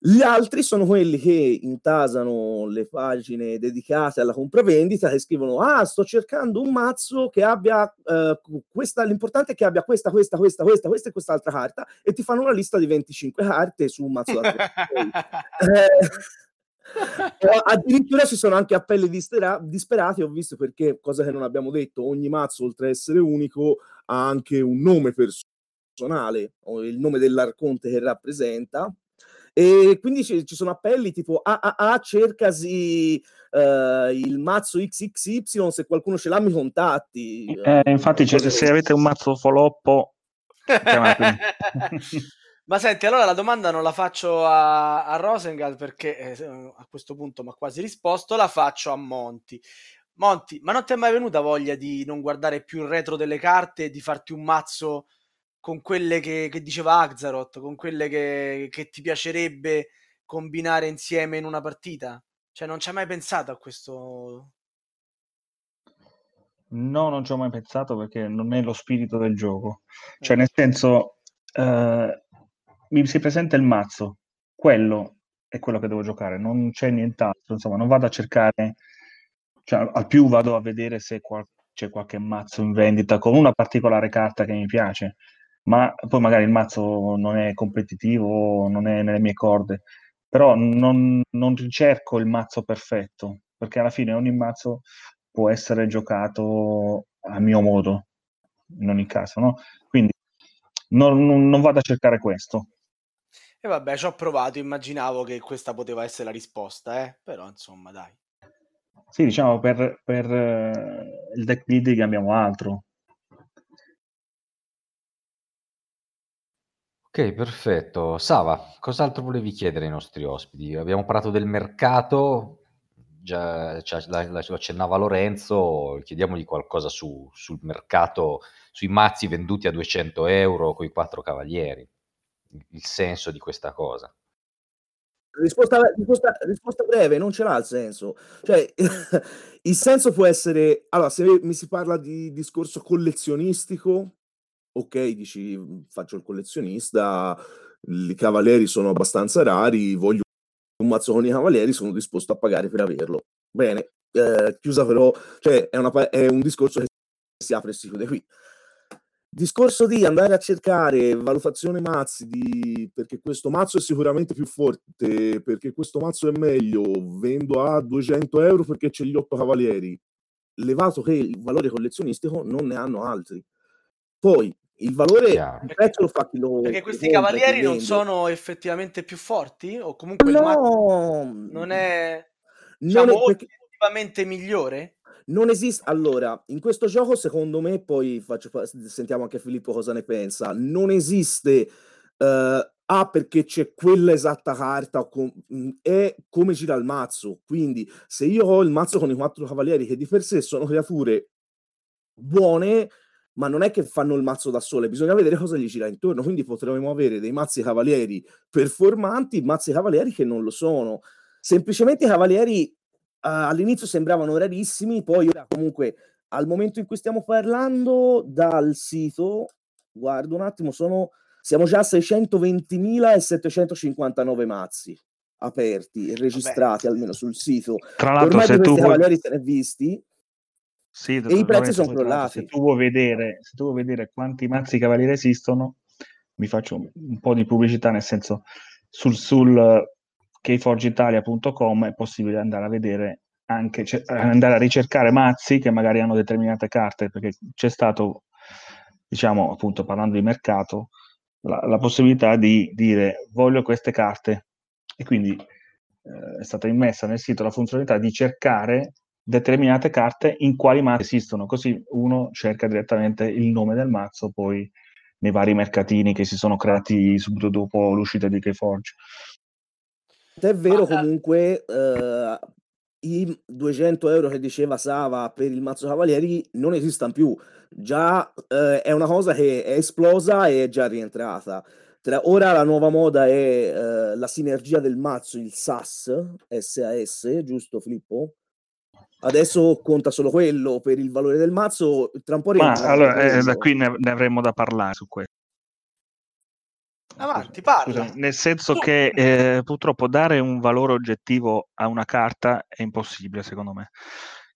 Speaker 4: Gli altri sono quelli che intasano le pagine dedicate alla compravendita e scrivono: Ah, sto cercando un mazzo che abbia eh, questa. L'importante è che abbia questa, questa, questa, questa, questa e quest'altra carta, e ti fanno una lista di 25 carte su un mazzo da 30 Eh, addirittura ci sono anche appelli distera- disperati, ho visto perché, cosa che non abbiamo detto, ogni mazzo, oltre a essere unico, ha anche un nome personale, o il nome dell'arconte che rappresenta. E quindi ci, ci sono appelli tipo AAA, cercasi eh, il mazzo XXY, se qualcuno ce l'ha mi contatti.
Speaker 3: Eh, infatti, cioè, se avete un mazzo foloppo, chiamatemi.
Speaker 2: Ma senti, allora la domanda non la faccio a, a Rosengal perché eh, a questo punto mi ha quasi risposto, la faccio a Monti. Monti, ma non ti è mai venuta voglia di non guardare più il retro delle carte e di farti un mazzo con quelle che, che diceva Axaroth, con quelle che, che ti piacerebbe combinare insieme in una partita? Cioè, non ci hai mai pensato a questo?
Speaker 3: No, non ci ho mai pensato perché non è lo spirito del gioco. Cioè, nel senso, eh, mi si presenta il mazzo, quello è quello che devo giocare, non c'è nient'altro. Insomma, non vado a cercare, cioè, al più vado a vedere se qual- c'è qualche mazzo in vendita con una particolare carta che mi piace, ma poi magari il mazzo non è competitivo, non è nelle mie corde, però non, non ricerco il mazzo perfetto, perché alla fine ogni mazzo può essere giocato a mio modo, in ogni caso, no? Quindi non, non- non vado a cercare questo.
Speaker 2: E vabbè, ci ho provato, immaginavo che questa poteva essere la risposta, eh? Però insomma, dai.
Speaker 3: Sì, diciamo, per, per, eh, il deck building abbiamo altro.
Speaker 5: Ok, perfetto. Sava, cos'altro volevi chiedere ai nostri ospiti? Abbiamo parlato del mercato, già, già- lo accennava Lorenzo, chiediamogli qualcosa su- sul mercato, sui mazzi venduti a 200 euro con i quattro cavalieri, il, il senso di questa cosa.
Speaker 4: Risposta, risposta- risposta breve, non ce l'ha il senso. Cioè, il senso può essere... Allora, se mi si parla di discorso collezionistico, ok, dici, "Mm, faccio il collezionista, i cavalieri sono abbastanza rari, voglio un mazzo con i cavalieri, sono disposto a pagare per averlo. Bene, eh, chiusa però, cioè, è, una è un discorso che si apre e si chiude qui. Discorso di andare a cercare valutazione mazzi di perché questo mazzo è sicuramente più forte, perché questo mazzo è meglio, vendo a 200 euro perché c'è gli otto cavalieri, levato che il valore collezionistico non ne hanno altri. Poi il valore,
Speaker 5: Chiaro.
Speaker 4: il prezzo lo fa chi lo
Speaker 2: Perché questi cavalieri non sono effettivamente più forti? O comunque il mazzo
Speaker 4: No,
Speaker 2: non è,
Speaker 4: non
Speaker 2: diciamo,
Speaker 4: è perché-
Speaker 2: oggettivamente migliore?
Speaker 4: Non esiste. Allora, in questo gioco, secondo me, poi faccio, fa- sentiamo anche Filippo cosa ne pensa. Non esiste. eh, ah, perché c'è quella esatta carta, o com- mh, è come gira il mazzo. Quindi, se io ho il mazzo con i quattro cavalieri, che di per sé sono creature buone, ma non è che fanno il mazzo da sole, bisogna vedere cosa gli gira intorno. Quindi potremmo avere dei mazzi cavalieri performanti, mazzi cavalieri che non lo sono. Semplicemente i cavalieri Uh, all'inizio sembravano rarissimi, poi ora comunque al momento in cui stiamo parlando dal sito, guardo un attimo, sono, siamo già a 620.759 mazzi aperti e registrati almeno sul sito.
Speaker 3: Tra l'altro,
Speaker 4: Ormai
Speaker 3: se tu vuoi...
Speaker 4: cavalieri se ne visti.
Speaker 3: Sì,
Speaker 4: E i prezzi sono crollati.
Speaker 3: Se tu vuoi vedere, se tu vuoi vedere quanti mazzi cavalieri esistono, mi faccio un, un po' di pubblicità, nel senso, sul, sul kforgeitalia.com è possibile andare a vedere anche, cioè, andare a ricercare mazzi che magari hanno determinate carte, perché c'è stato, diciamo, appunto, parlando di mercato, la, la possibilità di dire voglio queste carte e quindi eh, è stata immessa nel sito la funzionalità di cercare determinate carte in quali mazzi esistono, così uno cerca direttamente il nome del mazzo poi nei vari mercatini che si sono creati subito dopo l'uscita di Keyforge.
Speaker 4: È vero
Speaker 2: Ma-
Speaker 4: comunque, eh, i 200 euro che diceva Sava per il mazzo cavalieri non esistono più. Già eh, è una cosa che è esplosa e è già rientrata. Tra, ora la nuova moda è eh, la sinergia del mazzo, il SAS, SAS, giusto Filippo? Adesso conta solo quello per il valore del mazzo, tra un po'
Speaker 3: Ma allora, eh, da qui ne, ne avremo da parlare su questo.
Speaker 2: Avanti, parla.
Speaker 3: Scusa, nel senso tu... che eh, purtroppo dare un valore oggettivo a una carta è impossibile, secondo me.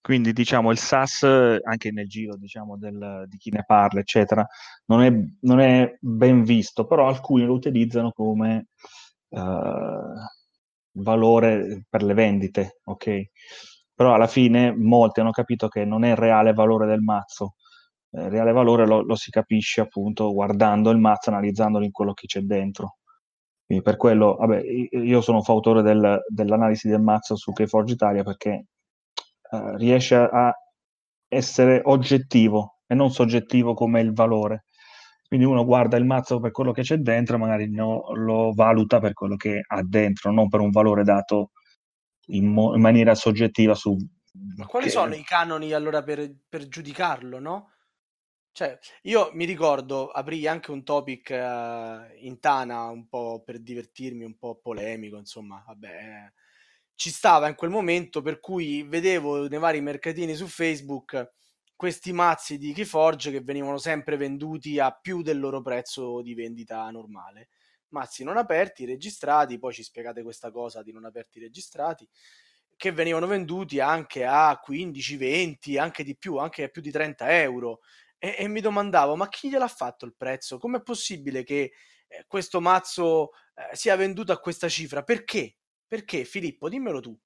Speaker 3: Quindi, diciamo, il SAS, anche nel giro diciamo, del, di chi ne parla, eccetera, non è, non è, ben visto, però alcuni lo utilizzano come uh, valore per le vendite, ok? Però alla fine molti hanno capito che non è il reale valore del mazzo, eh, reale valore lo, lo, si capisce appunto guardando il mazzo, analizzandolo in quello che c'è dentro. Quindi per quello, vabbè, io sono fautore del, dell'analisi del mazzo su Keyforge Italia perché eh, riesce a essere oggettivo e non soggettivo come il valore. Quindi uno guarda il mazzo per quello che c'è dentro, magari no, lo valuta per quello che ha dentro, non per un valore dato in, mo- in maniera soggettiva su...
Speaker 2: Ma quali che... sono i canoni allora per, per giudicarlo, no? Cioè, io mi ricordo, aprì anche un topic uh, in Tana un po' per divertirmi, un po' polemico, insomma, vabbè, eh, ci stava in quel momento per cui vedevo nei vari mercatini su Facebook questi mazzi di Keyforge che venivano sempre venduti a più del loro prezzo di vendita normale. Mazzi non aperti, registrati, poi ci spiegate questa cosa di non aperti registrati, che venivano venduti anche a 15, 20, anche di più, anche a più di 30 euro e, e mi domandavo, ma chi gliel'ha fatto il prezzo? Com'è possibile che eh, questo mazzo eh, sia venduto a questa cifra? Perché? Perché, Filippo, dimmelo tu.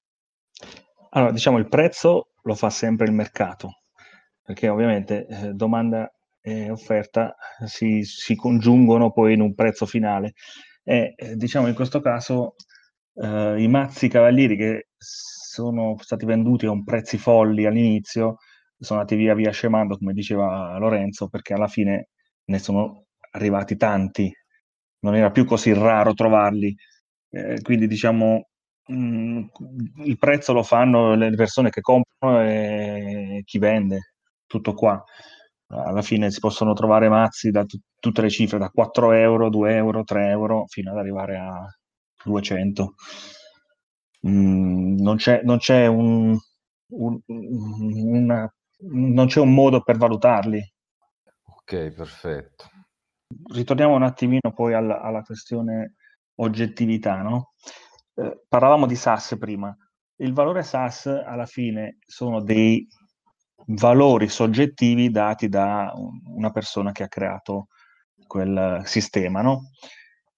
Speaker 3: Allora, diciamo, il prezzo lo fa sempre il mercato, perché ovviamente eh, domanda e offerta si, si, congiungono poi in un prezzo finale. E eh, diciamo in questo caso eh, i mazzi cavalieri che sono stati venduti a un prezzi folli all'inizio sono andati via via scemando, come diceva Lorenzo, perché alla fine ne sono arrivati tanti, non era più così raro trovarli. Eh, quindi diciamo mh, mm, il prezzo lo fanno le persone che comprano e chi vende, tutto qua. Alla fine si possono trovare mazzi da t- tutte le cifre, da 4 euro, 2 euro, 3 euro, fino ad arrivare a 200. Mm, non, c'è, non c'è un, un, una non c'è un modo per valutarli.
Speaker 5: Ok, perfetto.
Speaker 3: Ritorniamo un attimino poi alla, alla questione oggettività, no? Eh, parlavamo di SAS prima. Il valore SAS alla fine sono dei valori soggettivi dati da una persona che ha creato quel sistema, no?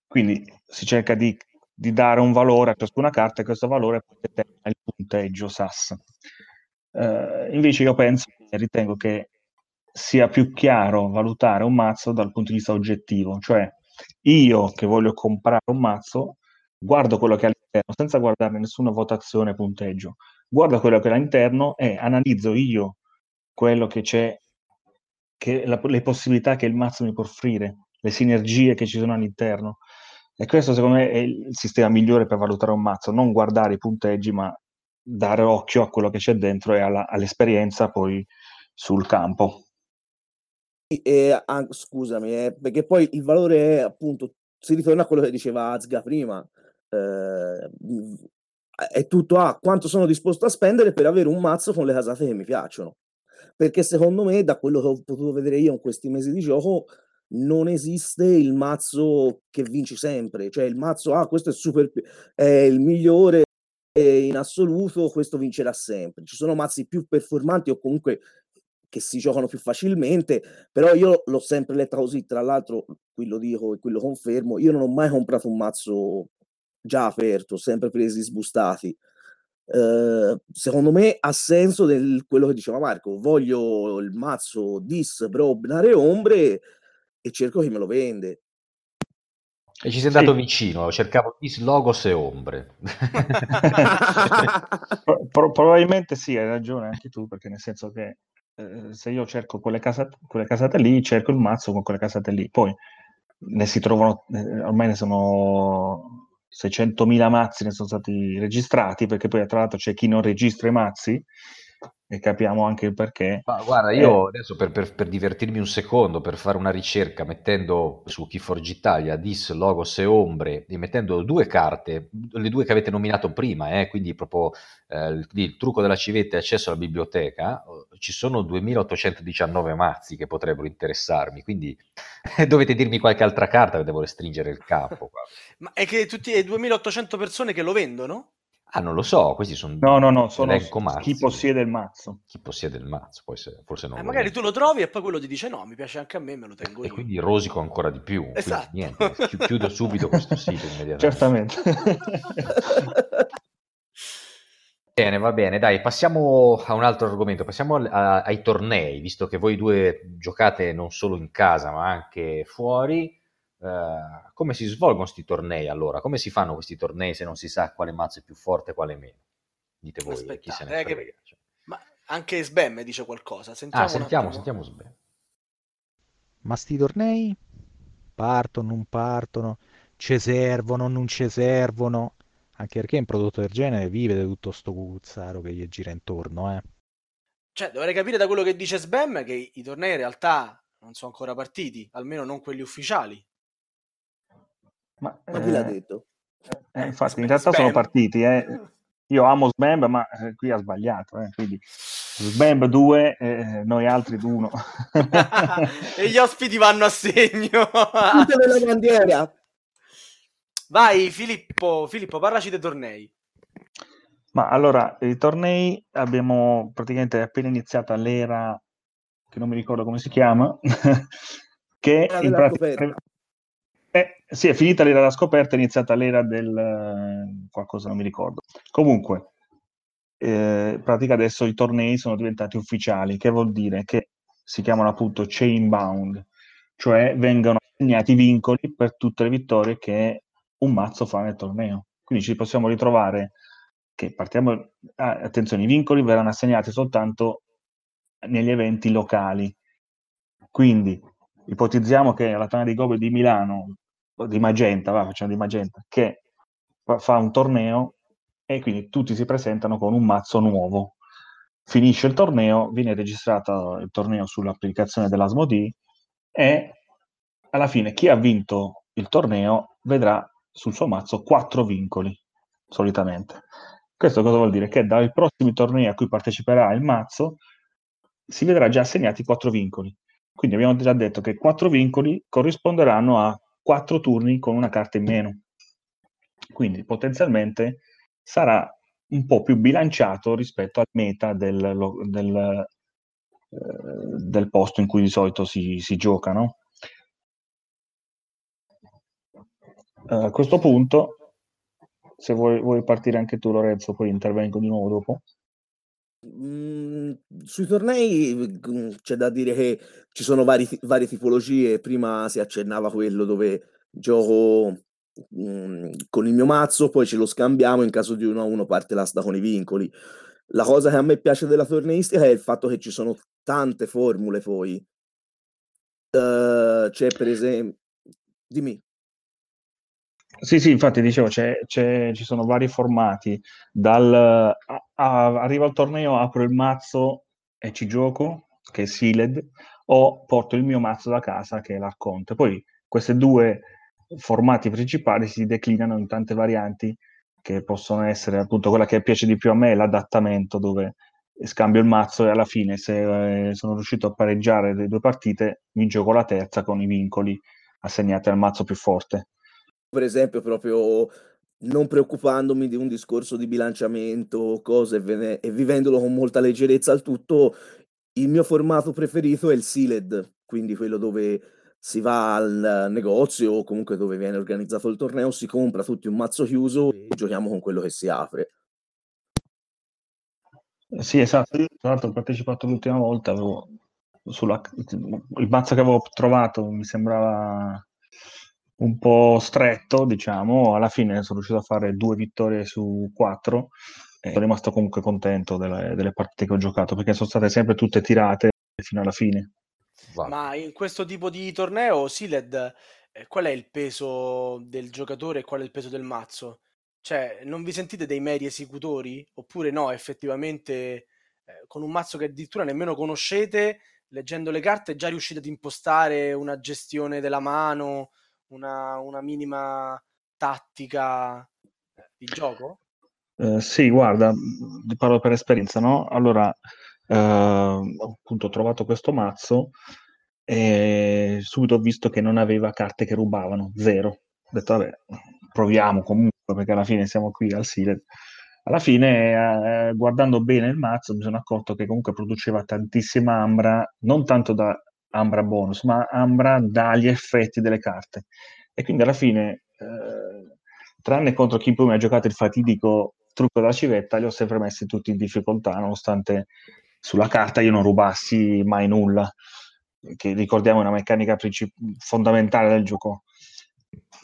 Speaker 3: Quindi si cerca di, di dare un valore a ciascuna carta e questo valore poi determina il punteggio SAS. Uh, invece io penso e ritengo che sia più chiaro valutare un mazzo dal punto di vista oggettivo, cioè io che voglio comprare un mazzo guardo quello che è all'interno senza guardare nessuna votazione punteggio, guardo quello che è all'interno e analizzo io quello che c'è, che la, le possibilità che il mazzo mi può offrire, le sinergie che ci sono all'interno. E questo secondo me è il sistema migliore per valutare un mazzo, non guardare i punteggi, ma dare occhio a quello che c'è dentro e alla, all'esperienza poi sul campo.
Speaker 4: E, ah, scusami, eh, perché poi il valore è appunto, si ritorna a quello che diceva Azga prima, eh, è tutto a quanto sono disposto a spendere per avere un mazzo con le casate che mi piacciono. Perché secondo me, da quello che ho potuto vedere io in questi mesi di gioco, non esiste il mazzo che vinci sempre, cioè il mazzo, ah, questo è super, è il migliore in assoluto questo vincerà sempre. Ci sono mazzi più performanti o comunque che si giocano più facilmente, però io l'ho sempre letta così, tra l'altro, qui lo dico e qui lo confermo, io non ho mai comprato un mazzo già aperto, sempre presi sbustati. Uh, secondo me ha senso del, quello che diceva Marco, voglio il mazzo Dis, Brobnar e Ombre e cerco chi me lo vende.
Speaker 5: E ci sei andato sì. vicino, cercavo dis, logos e ombre.
Speaker 3: Pro- probabilmente sì, hai ragione anche tu, perché nel senso che eh, se io cerco quelle casate, quelle casate, lì, cerco il mazzo con quelle casate lì. Poi ne si trovano, eh, ormai ne sono 600.000 mazzi ne sono stati registrati, perché poi tra l'altro c'è chi non registra i mazzi, e capiamo anche il perché.
Speaker 5: Ma guarda, io eh, adesso per, per, per, divertirmi un secondo, per fare una ricerca, mettendo su Keyforge Italia dis, logos e ombre, e mettendo due carte, le due che avete nominato prima, eh, quindi proprio eh, il, il, trucco della civetta e accesso alla biblioteca, ci sono 2819 mazzi che potrebbero interessarmi, quindi dovete dirmi qualche altra carta che devo restringere il capo.
Speaker 2: Ma è che tutti le 2800 persone che lo vendono?
Speaker 5: Ah, non lo so, questi sono...
Speaker 3: No, no, no, sono chi possiede il mazzo.
Speaker 5: Chi possiede il mazzo, poi se, forse non
Speaker 2: eh, Magari tu lo trovi e poi quello ti dice no, mi piace anche a me, me lo tengo
Speaker 5: e,
Speaker 2: io.
Speaker 5: E quindi rosico ancora di più.
Speaker 2: Esatto.
Speaker 5: Quindi, niente, chiudo subito questo sito immediatamente.
Speaker 3: Certamente.
Speaker 5: Bene, va bene, dai, passiamo a un altro argomento, passiamo a, ai tornei, visto che voi due giocate non solo in casa ma anche fuori. Uh, come si svolgono questi tornei allora? Come si fanno questi tornei se non si sa quale mazzo è più forte e quale meno? Dite voi, Aspetta, chi se ne frega. Che... Cioè.
Speaker 2: Ma anche Sbem dice qualcosa.
Speaker 5: Sentiamo ah, sentiamo, sentiamo Sbem.
Speaker 6: Ma sti tornei partono, non partono, ci servono, non ci servono. Anche perché un prodotto del genere vive di tutto sto cucuzzaro che gli gira intorno, eh.
Speaker 2: Cioè, dovrei capire da quello che dice Sbem che i tornei in realtà non sono ancora partiti, almeno non quelli ufficiali.
Speaker 4: Ma, ma chi l'ha eh, detto?
Speaker 3: Eh, infatti, in realtà sono partiti. Eh. Io amo Sbemb, ma eh, qui ha sbagliato. Eh, quindi Sbemb 2, eh, noi altri 1.
Speaker 2: e gli ospiti vanno a segno.
Speaker 4: Tutte le bandiera.
Speaker 2: Vai Filippo, Filippo, parlaci dei tornei.
Speaker 3: Ma allora, i tornei abbiamo praticamente appena iniziata l'era, che non mi ricordo come si chiama, che in pratica... Eh, sì, è finita l'era della scoperta, è iniziata l'era del eh, qualcosa, non mi ricordo. Comunque, eh, in pratica adesso i tornei sono diventati ufficiali, che vuol dire che si chiamano appunto chain bound, cioè vengono assegnati vincoli per tutte le vittorie che un mazzo fa nel torneo. Quindi ci possiamo ritrovare che partiamo, ah, attenzione, i vincoli verranno assegnati soltanto negli eventi locali. Quindi ipotizziamo che la Tana di Gobe di Milano, di Magenta, va, facciamo di Magenta, che fa un torneo e quindi tutti si presentano con un mazzo nuovo. Finisce il torneo, viene registrato il torneo sull'applicazione dell'Asmodee e alla fine chi ha vinto il torneo vedrà sul suo mazzo quattro vincoli, solitamente. Questo cosa vuol dire? Che dai prossimi tornei a cui parteciperà il mazzo si vedrà già assegnati quattro vincoli. Quindi abbiamo già detto che quattro vincoli corrisponderanno a quattro turni con una carta in meno. Quindi potenzialmente sarà un po' più bilanciato rispetto al meta del, del, eh, del posto in cui di solito si, si gioca. No? Uh, a questo punto, se vuoi, vuoi partire anche tu Lorenzo, poi intervengo di nuovo dopo.
Speaker 4: Mhmm, sui tornei, mhmm, c'è da dire che ci sono vari varie tipologie. Prima si accennava quello dove gioco, mhmm, con il mio mazzo, poi ce lo scambiamo, in caso di 1 a 1 parte l'asta con i vincoli. La cosa che a me piace della torneistica è il fatto che ci sono tante formule poi. Uhm, c'è per esem dimmi.
Speaker 3: Sì, sì, infatti dicevo, c'è, c'è, ci sono vari formati, dal a, a, arrivo al torneo, apro il mazzo e ci gioco, che è sealed, o porto il mio mazzo da casa, che è l'Arconte. Poi questi due formati principali si declinano in tante varianti, che possono essere appunto quella che piace di più a me, l'adattamento, dove scambio il mazzo e alla fine se eh, sono riuscito a pareggiare le due partite, mi gioco la terza con i vincoli assegnati al mazzo più forte
Speaker 4: per esempio proprio non preoccupandomi di un discorso di bilanciamento cose e, ve- e vivendolo con molta leggerezza al tutto, il mio formato preferito è il sealed, quindi quello dove si va al negozio o comunque dove viene organizzato il torneo, si compra tutti un mazzo chiuso e giochiamo con quello che si apre.
Speaker 3: Sì, esatto. Tra l'altro ho partecipato l'ultima volta, avevo sulla, il mazzo che avevo trovato mi sembrava un po' stretto, diciamo, alla fine sono riuscito a fare due vittorie su quattro e sono rimasto comunque contento delle, delle partite che ho giocato perché sono state sempre tutte tirate fino alla fine.
Speaker 2: Ma in questo tipo di torneo, Siled, eh, qual è il peso del giocatore e qual è il peso del mazzo? Cioè, non vi sentite dei meri esecutori? Oppure no, effettivamente, eh, con un mazzo che addirittura nemmeno conoscete, leggendo le carte già riuscite ad impostare una gestione della mano, una, una minima tattica di gioco?
Speaker 3: Eh, sì, guarda, parlo per esperienza, no? Allora, eh, appunto, ho trovato questo mazzo e subito ho visto che non aveva carte che rubavano, zero. Ho detto, vabbè, proviamo comunque, perché alla fine siamo qui al Silet. Alla fine, eh, guardando bene il mazzo, mi sono accorto che comunque produceva tantissima ambra, non tanto da ambra bonus, ma ambra dagli effetti delle carte. E quindi alla fine, eh, tranne contro chi poi mi ha giocato il fatidico trucco della civetta, li ho sempre messi tutti in difficoltà, nonostante sulla carta io non rubassi mai nulla, che ricordiamo è una meccanica princip- fondamentale del gioco.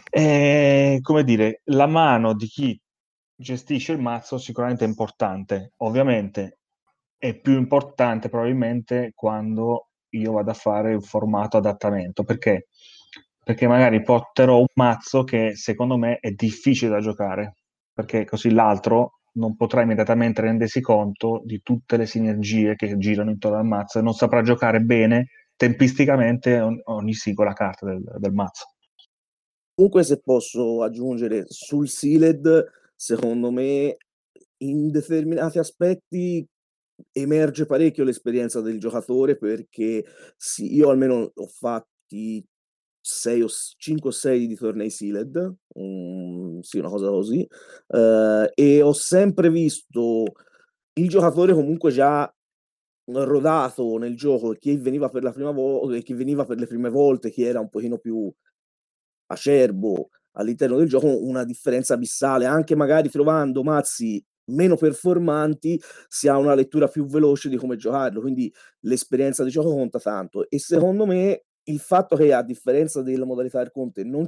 Speaker 3: E, come dire, la mano di chi gestisce il mazzo sicuramente è importante. Ovviamente è più importante probabilmente quando io vado a fare un formato adattamento, perché? Perché magari porterò un mazzo che secondo me è difficile da giocare, perché così l'altro non potrà immediatamente rendersi conto di tutte le sinergie che girano intorno al mazzo e non saprà giocare bene tempisticamente ogni, singola carta del, del mazzo.
Speaker 4: Comunque, se posso aggiungere sul Sealed, secondo me, in determinati aspetti emerge parecchio l'esperienza del giocatore perché sì, io almeno ho fatti 6 o 5 o 6 di tornei Sealed, um, sì, una cosa così, uh, e ho sempre visto il giocatore comunque già rodato nel gioco, chi veniva per la prima volta, chi veniva per le prime volte, chi era un pochino più acerbo all'interno del gioco, una differenza abissale, anche magari trovando mazzi meno performanti si ha una lettura più veloce di come giocarlo, quindi l'esperienza di gioco conta tanto. E secondo me il fatto che a differenza della modalità del Conte non,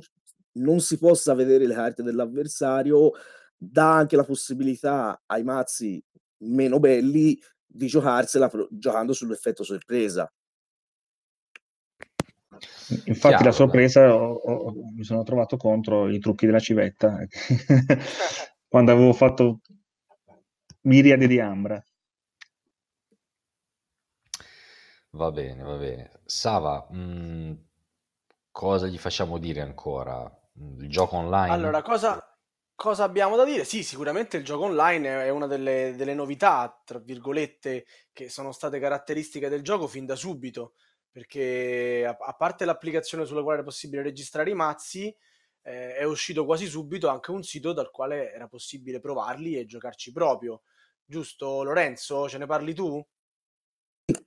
Speaker 4: non si possa vedere le carte dell'avversario dà anche la possibilità ai mazzi meno belli di giocarsela giocando sull'effetto sorpresa.
Speaker 3: Infatti Chiaro, la sorpresa ho, ho, mi sono trovato contro i trucchi della civetta. Quando avevo fatto miriade di ambra.
Speaker 5: Va bene, va bene. Sava, mh, mm, cosa gli facciamo dire ancora? Il gioco online?
Speaker 2: Allora, cosa, cosa abbiamo da dire? Sì, sicuramente il gioco online è una delle, delle novità, tra virgolette, che sono state caratteristiche del gioco fin da subito perché a, a parte l'applicazione sulla quale era possibile registrare i mazzi, eh, è uscito quasi subito anche un sito dal quale era possibile provarli e giocarci proprio. Giusto Lorenzo, ce ne parli tu?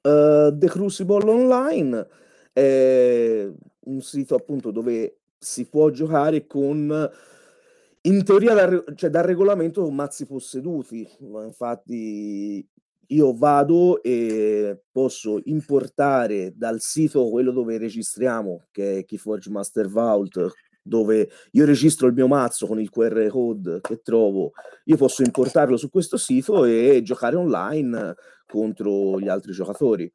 Speaker 4: Uh, The Crucible Online è un sito appunto dove si può giocare con in teoria dal, cioè, dal regolamento mazzi posseduti. Infatti io vado e posso importare dal sito quello dove registriamo, che è Keyforge Master Vault, dove io registro il mio mazzo con il QR code che trovo, io posso importarlo su questo sito e giocare online contro gli altri giocatori.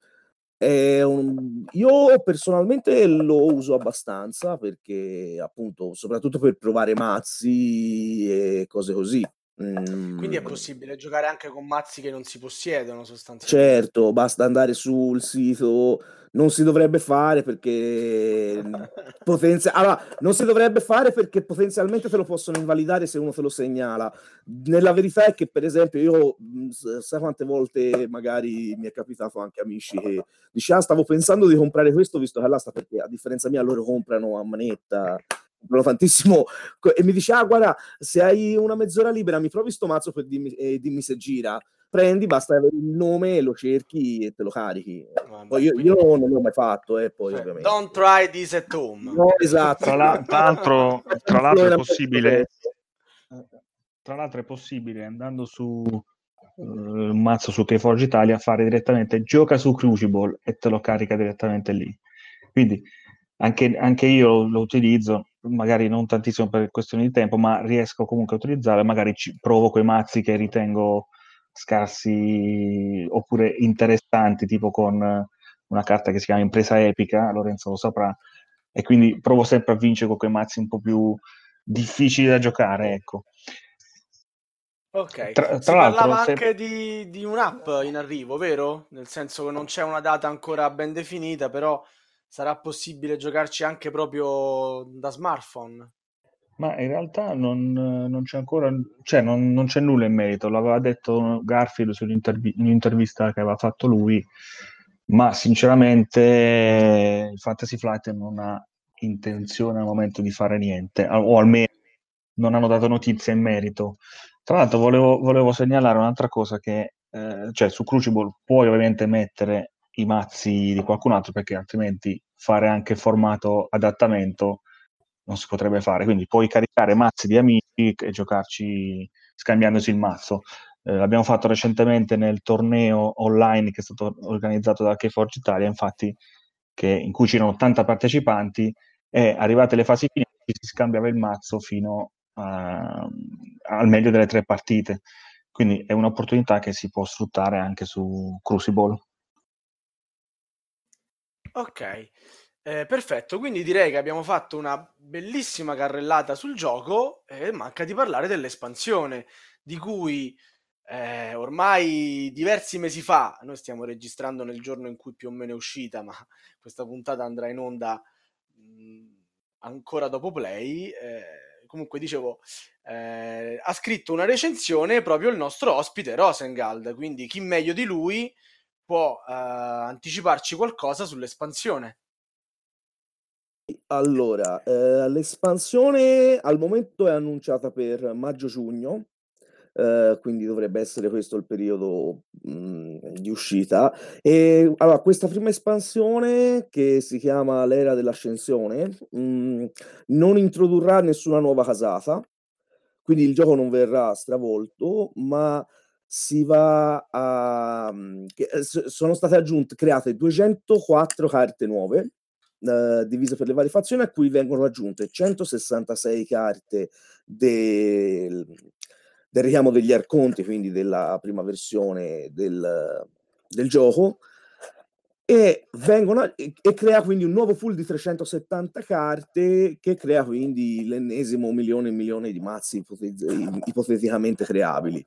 Speaker 4: Un... Io personalmente lo uso abbastanza perché appunto, soprattutto per provare mazzi e cose così.
Speaker 2: Quindi è mm. possibile giocare anche con mazzi che non si possiedono sostanzialmente.
Speaker 4: Certo, basta andare sul sito, non si dovrebbe fare perché potenzia... allora, non si dovrebbe fare perché potenzialmente te lo possono invalidare se uno te lo segnala. Nella verità è che per esempio io mm, sai quante volte magari mi è capitato anche amici che dice "Ah, stavo pensando di comprare questo visto che l'asta perché a differenza mia loro comprano a manetta comprano tantissimo e mi dice ah guarda se hai una mezz'ora libera mi provi sto mazzo per dimmi, eh, dimmi se gira. Prendi basta avere il nome lo cerchi e te lo carichi. Vabbè, poi io, quindi... io, non l'ho mai fatto eh, poi,
Speaker 2: cioè, don't try this at home.
Speaker 4: No, esatto.
Speaker 3: Tra, la, tra l'altro, tra l'altro è possibile tra l'altro è possibile andando su uh, mazzo su Keyforge Italia fare direttamente gioca su Crucible e te lo carica direttamente lì. Quindi anche, anche io lo utilizzo magari non tantissimo per questioni di tempo, ma riesco comunque a utilizzare, magari ci provo quei mazzi che ritengo scarsi oppure interessanti, tipo con una carta che si chiama Impresa Epica, Lorenzo lo saprà, e quindi provo sempre a vincere con quei mazzi un po' più difficili da giocare, ecco.
Speaker 2: Ok, tra, tra si parlava se... anche di, di, un'app in arrivo, vero? Nel senso che non c'è una data ancora ben definita, però sarà possibile giocarci anche proprio da smartphone.
Speaker 3: Ma in realtà non, non c'è ancora, cioè non, non, c'è nulla in merito, l'aveva detto Garfield in un'intervista che aveva fatto lui, ma sinceramente il Fantasy Flight non ha intenzione al momento di fare niente, o almeno non hanno dato notizie in merito. Tra l'altro volevo, volevo segnalare un'altra cosa che, eh, cioè su Crucible puoi ovviamente mettere i mazzi di qualcun altro perché altrimenti fare anche formato adattamento non si potrebbe fare. Quindi puoi caricare mazzi di amici e giocarci scambiandosi il mazzo. Eh, l'abbiamo fatto recentemente nel torneo online che è stato organizzato da Keyforge Italia, infatti, che, in cui c'erano 80 partecipanti e arrivate le fasi finali si scambiava il mazzo fino a, al meglio delle tre partite. Quindi è un'opportunità che si può sfruttare anche su Crucible.
Speaker 2: Ok, eh, perfetto, quindi direi che abbiamo fatto una bellissima carrellata sul gioco e manca di parlare dell'espansione, di cui eh, ormai diversi mesi fa, noi stiamo registrando nel giorno in cui più o meno è uscita, ma questa puntata andrà in onda mh, ancora dopo Play. Eh, comunque dicevo, eh, ha scritto una recensione proprio il nostro ospite Rosengald, quindi chi meglio di lui può eh, anticiparci qualcosa sull'espansione.
Speaker 4: Allora, eh, l'espansione al momento è annunciata per maggio-giugno, eh, quindi dovrebbe essere questo il periodo mh, mhmm, di uscita. E allora, questa prima espansione, che si chiama l'era dell'ascensione, mh, mhmm, non introdurrà nessuna nuova casata, quindi il gioco non verrà stravolto, ma si va a... Mhmm, eh, sono state aggiunte, create 204 carte nuove eh, divise per le varie fazioni, a cui vengono aggiunte 166 carte del, del richiamo degli arconti, quindi della prima versione del, del gioco, e, vengono, e, e, crea quindi un nuovo pool di 370 carte che crea quindi l'ennesimo milione e milione di mazzi ipoteticamente creabili.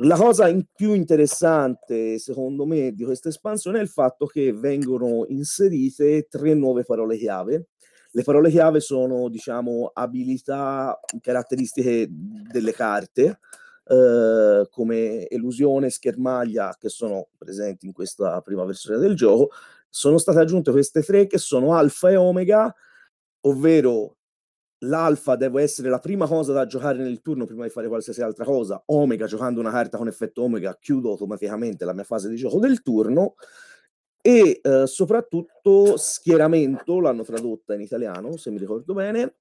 Speaker 4: La cosa in più interessante, secondo me, di questa espansione è il fatto che vengono inserite tre nuove parole chiave. Le parole chiave sono, diciamo, abilità, caratteristiche delle carte, eh, come elusione, schermaglia, che sono presenti in questa prima versione del gioco. Sono state aggiunte queste tre che sono alfa e omega, ovvero l'alfa deve essere la prima cosa da giocare nel turno prima di fare qualsiasi altra cosa. Omega, giocando una carta con effetto Omega, chiudo automaticamente la mia fase di gioco del turno. E eh, soprattutto schieramento, l'hanno tradotta in italiano, se mi ricordo bene,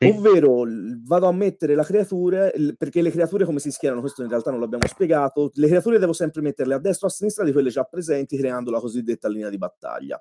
Speaker 4: ovvero vado a mettere la creatura, perché le creature come si schierano, questo in realtà non l'abbiamo spiegato, le creature devo sempre metterle a destra o a sinistra di quelle già presenti, creando la cosiddetta linea di battaglia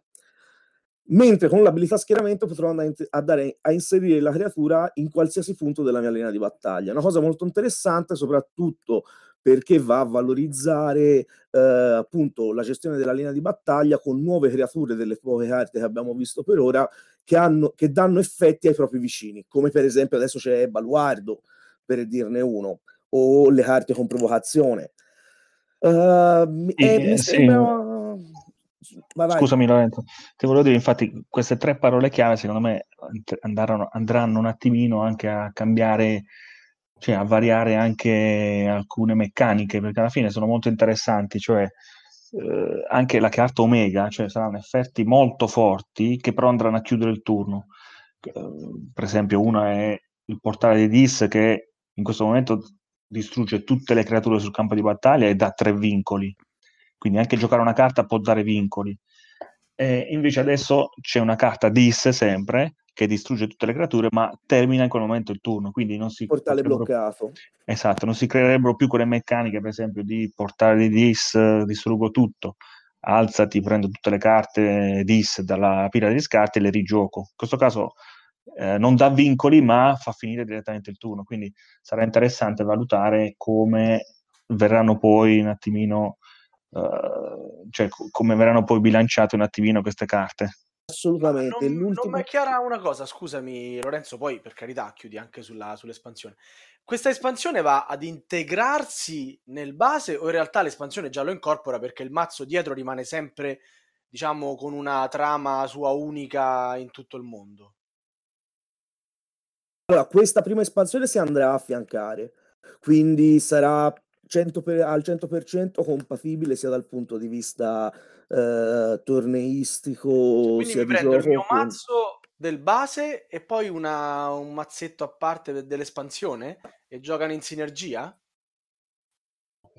Speaker 4: mentre con l'abilità schieramento potrò andare a, dare, a inserire la creatura in qualsiasi punto della mia linea di battaglia. Una cosa molto interessante, soprattutto perché va a valorizzare eh, appunto la gestione della linea di battaglia con nuove creature delle poche carte che abbiamo visto per ora che, hanno, che danno effetti ai propri vicini, come per esempio adesso c'è Baluardo, per dirne uno, o le carte con provocazione. Uh, eh, mi sì. sembra
Speaker 3: Vai. Scusami Lorenzo, ti volevo dire, infatti queste tre parole chiave secondo me andranno, andranno un attimino anche a cambiare, cioè a variare anche alcune meccaniche, perché alla fine sono molto interessanti, cioè eh, anche la carta Omega, cioè saranno effetti molto forti che però andranno a chiudere il turno. Eh, per esempio una è il portale di Dis che in questo momento distrugge tutte le creature sul campo di battaglia e dà tre vincoli quindi anche giocare una carta può dare vincoli. E invece adesso c'è una carta dis sempre che distrugge tutte le creature, ma termina in quel momento il turno, quindi non si
Speaker 4: portale bloccato.
Speaker 3: Esatto, non si creerebbero più quelle meccaniche, per esempio, di portare di dis, distruggo tutto, alzati, prendo tutte le carte dis dalla pila di scarti e le rigioco. In questo caso eh, non dà vincoli, ma fa finire direttamente il turno, quindi sarà interessante valutare come verranno poi un attimino uh, cioè come verranno poi bilanciate un attimino queste carte.
Speaker 4: Assolutamente.
Speaker 2: Non, non mi è chiara una cosa, scusami Lorenzo, poi per carità chiudi anche sulla, sull'espansione. Questa espansione va ad integrarsi nel base o in realtà l'espansione già lo incorpora perché il mazzo dietro rimane sempre, diciamo, con una trama sua unica in tutto il mondo?
Speaker 4: Allora, questa prima espansione si andrà a affiancare, quindi sarà 100 per, al 100% compatibile sia dal punto di vista eh, torneistico
Speaker 2: quindi
Speaker 4: sia
Speaker 2: mi prendo il mio mazzo del base e poi una, un mazzetto a parte dell'espansione e giocano in sinergia?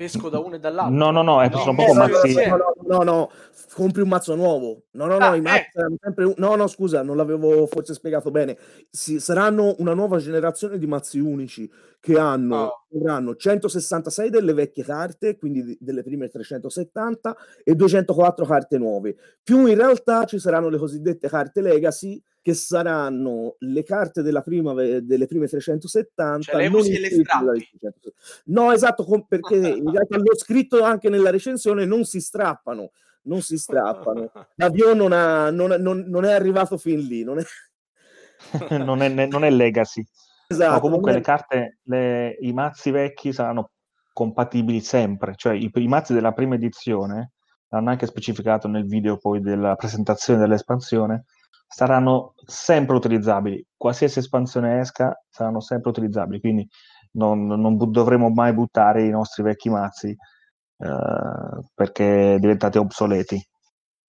Speaker 2: Pesco da uno e dall'altro?
Speaker 3: No, no, no, è,
Speaker 2: No,
Speaker 3: sono proprio
Speaker 2: messi
Speaker 3: mazzi.
Speaker 4: No, no, no, no, compri un mazzo nuovo. No, no, no,
Speaker 2: Ah,
Speaker 4: i mazzi
Speaker 2: eh.
Speaker 4: sempre un- No, no, scusa, non l'avevo forse spiegato bene. Si- saranno una nuova generazione di mazzi unici che hanno,
Speaker 2: Oh.
Speaker 4: avranno 166 delle vecchie carte, quindi di- delle prime 370 e 204 carte nuove. Più in realtà ci saranno le cosiddette carte legacy che saranno le carte della prima, delle prime 370
Speaker 2: Cioè, le
Speaker 4: non
Speaker 2: usi e le strappi.
Speaker 4: 370. No, esatto, com- perché in realtà l'ho scritto anche nella recensione, non si strappano, non si strappano. L'avvio non, ha- non, non- non è arrivato fin lì, non è...
Speaker 3: non, è, non è legacy.
Speaker 4: Esatto,
Speaker 3: No, comunque
Speaker 4: è-
Speaker 3: le carte, le- i mazzi vecchi saranno compatibili sempre, cioè i, i mazzi della prima edizione, l'hanno anche specificato nel video poi della presentazione dell'espansione, saranno sempre utilizzabili, qualsiasi espansione esca saranno sempre utilizzabili, quindi non, non bu- dovremo mai buttare i nostri vecchi mazzi eh, perché diventati obsoleti.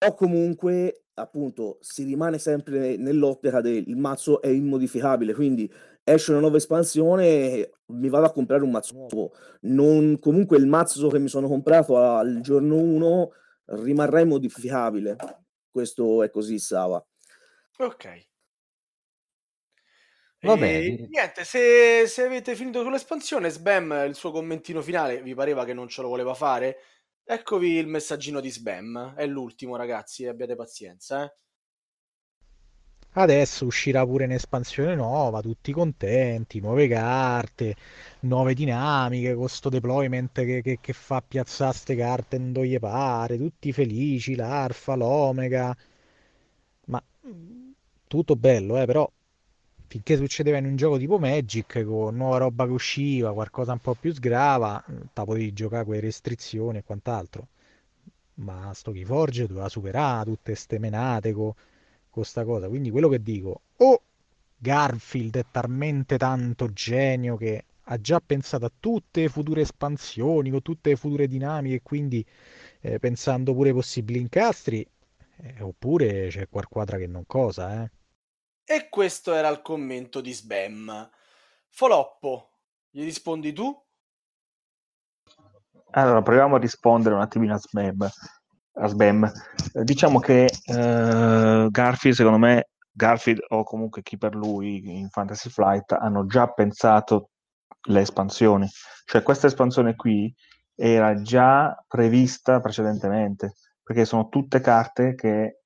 Speaker 4: o comunque appunto si rimane sempre nell'ottica del mazzo è immodificabile, quindi esce una nuova espansione, mi vado a comprare un mazzo nuovo. Non, comunque il mazzo che mi sono comprato al giorno 1 rimarrà immodificabile. Questo è così, Sava.
Speaker 2: Ok.
Speaker 5: Va
Speaker 2: E
Speaker 5: bene.
Speaker 2: niente, se, se avete finito sull'espansione, Sbam, il suo commentino finale, vi pareva che non ce lo voleva fare? Eccovi il messaggino di Sbam. È l'ultimo, ragazzi, abbiate pazienza, eh.
Speaker 6: Adesso uscirà pure un'espansione nuova, tutti contenti, nuove carte, nuove dinamiche, con sto deployment che, che- che fa piazzare ste carte dove gli pare, tutti felici, l'Arfa, l'Omega. Ma mm, tutto bello, eh, però finché succedeva in un gioco tipo Magic, con nuova roba che usciva, qualcosa un po' più sgrava, te potevi giocare con le restrizioni e quant'altro. Ma sto Keyforge doveva superare tutte ste menate con sta cosa. Quindi quello che dico, o Garfield è talmente tanto genio che ha già pensato a tutte le future espansioni, con tutte le future dinamiche, quindi eh, pensando pure ai possibili incastri, eh, oppure c'è qualquadra che non cosa, eh.
Speaker 2: E questo era il commento di Sbam. Foloppo, gli rispondi tu?
Speaker 3: Allora, proviamo a rispondere un attimino a Sbam. A Sbam. Diciamo che eh, Garfield, secondo me, Garfield o comunque chi per lui in Fantasy Flight hanno già pensato le espansioni. Cioè questa espansione qui era già prevista precedentemente, perché sono tutte carte che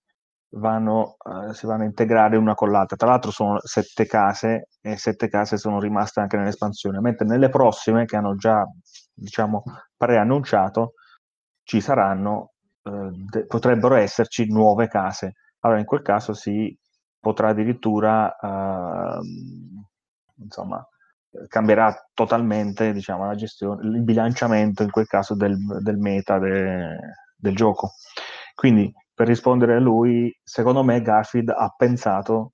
Speaker 3: vanno, eh, si vanno a integrare una con l'altra. Tra l'altro sono sette case e sette case sono rimaste anche nell'espansione, mentre nelle prossime che hanno già, diciamo, preannunciato, ci saranno, eh, de- potrebbero esserci nuove case. Allora in quel caso si potrà addirittura, ehm, insomma, cambierà totalmente diciamo, la gestione, il bilanciamento in quel caso del, del meta de- del gioco. Quindi per rispondere a lui, secondo me Garfield ha pensato,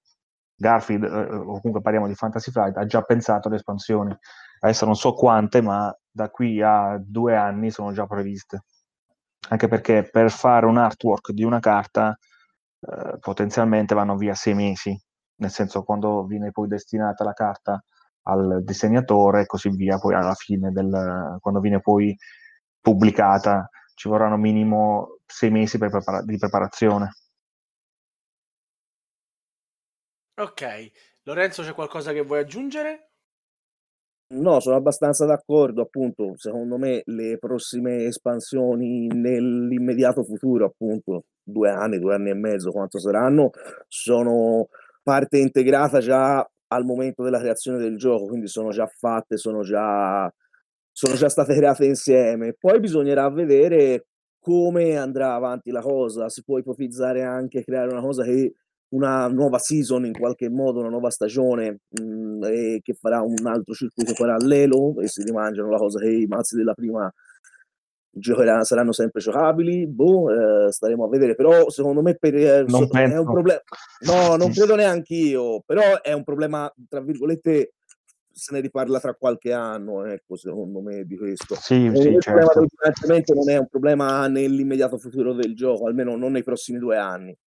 Speaker 3: Garfield, eh, o comunque parliamo di Fantasy Flight, ha già pensato alle espansioni. Adesso non so quante, ma da qui a due anni sono già previste. Anche perché per fare un artwork di una carta eh, potenzialmente vanno via sei mesi, nel senso quando viene poi destinata la carta al disegnatore e così via, poi alla fine del, quando viene poi pubblicata ci vorranno minimo sei mesi per prepara- di preparazione.
Speaker 2: Ok. Lorenzo, c'è qualcosa che vuoi aggiungere?
Speaker 4: No, sono abbastanza d'accordo, appunto, secondo me le prossime espansioni nell'immediato futuro, appunto, due anni, due anni e mezzo, quanto saranno, sono parte integrata già al momento della creazione del gioco, quindi sono già fatte, sono già, sono già state create insieme. Poi bisognerà vedere come andrà avanti la cosa, si può ipotizzare anche creare una cosa che una nuova season in qualche modo, una nuova stagione mh, mm, e che farà un altro circuito parallelo e si rimangiano la cosa che i mazzi della prima giocheranno, saranno sempre giocabili, boh, eh, staremo a vedere, però secondo me per, eh, so, è un problema, no, non credo neanche io, però è un problema, tra virgolette, se ne riparla tra qualche anno, ecco, secondo me di questo.
Speaker 3: Sì, sì, il
Speaker 4: certo. problema del finanziamento non è un problema nell'immediato futuro del gioco, almeno non nei prossimi due anni.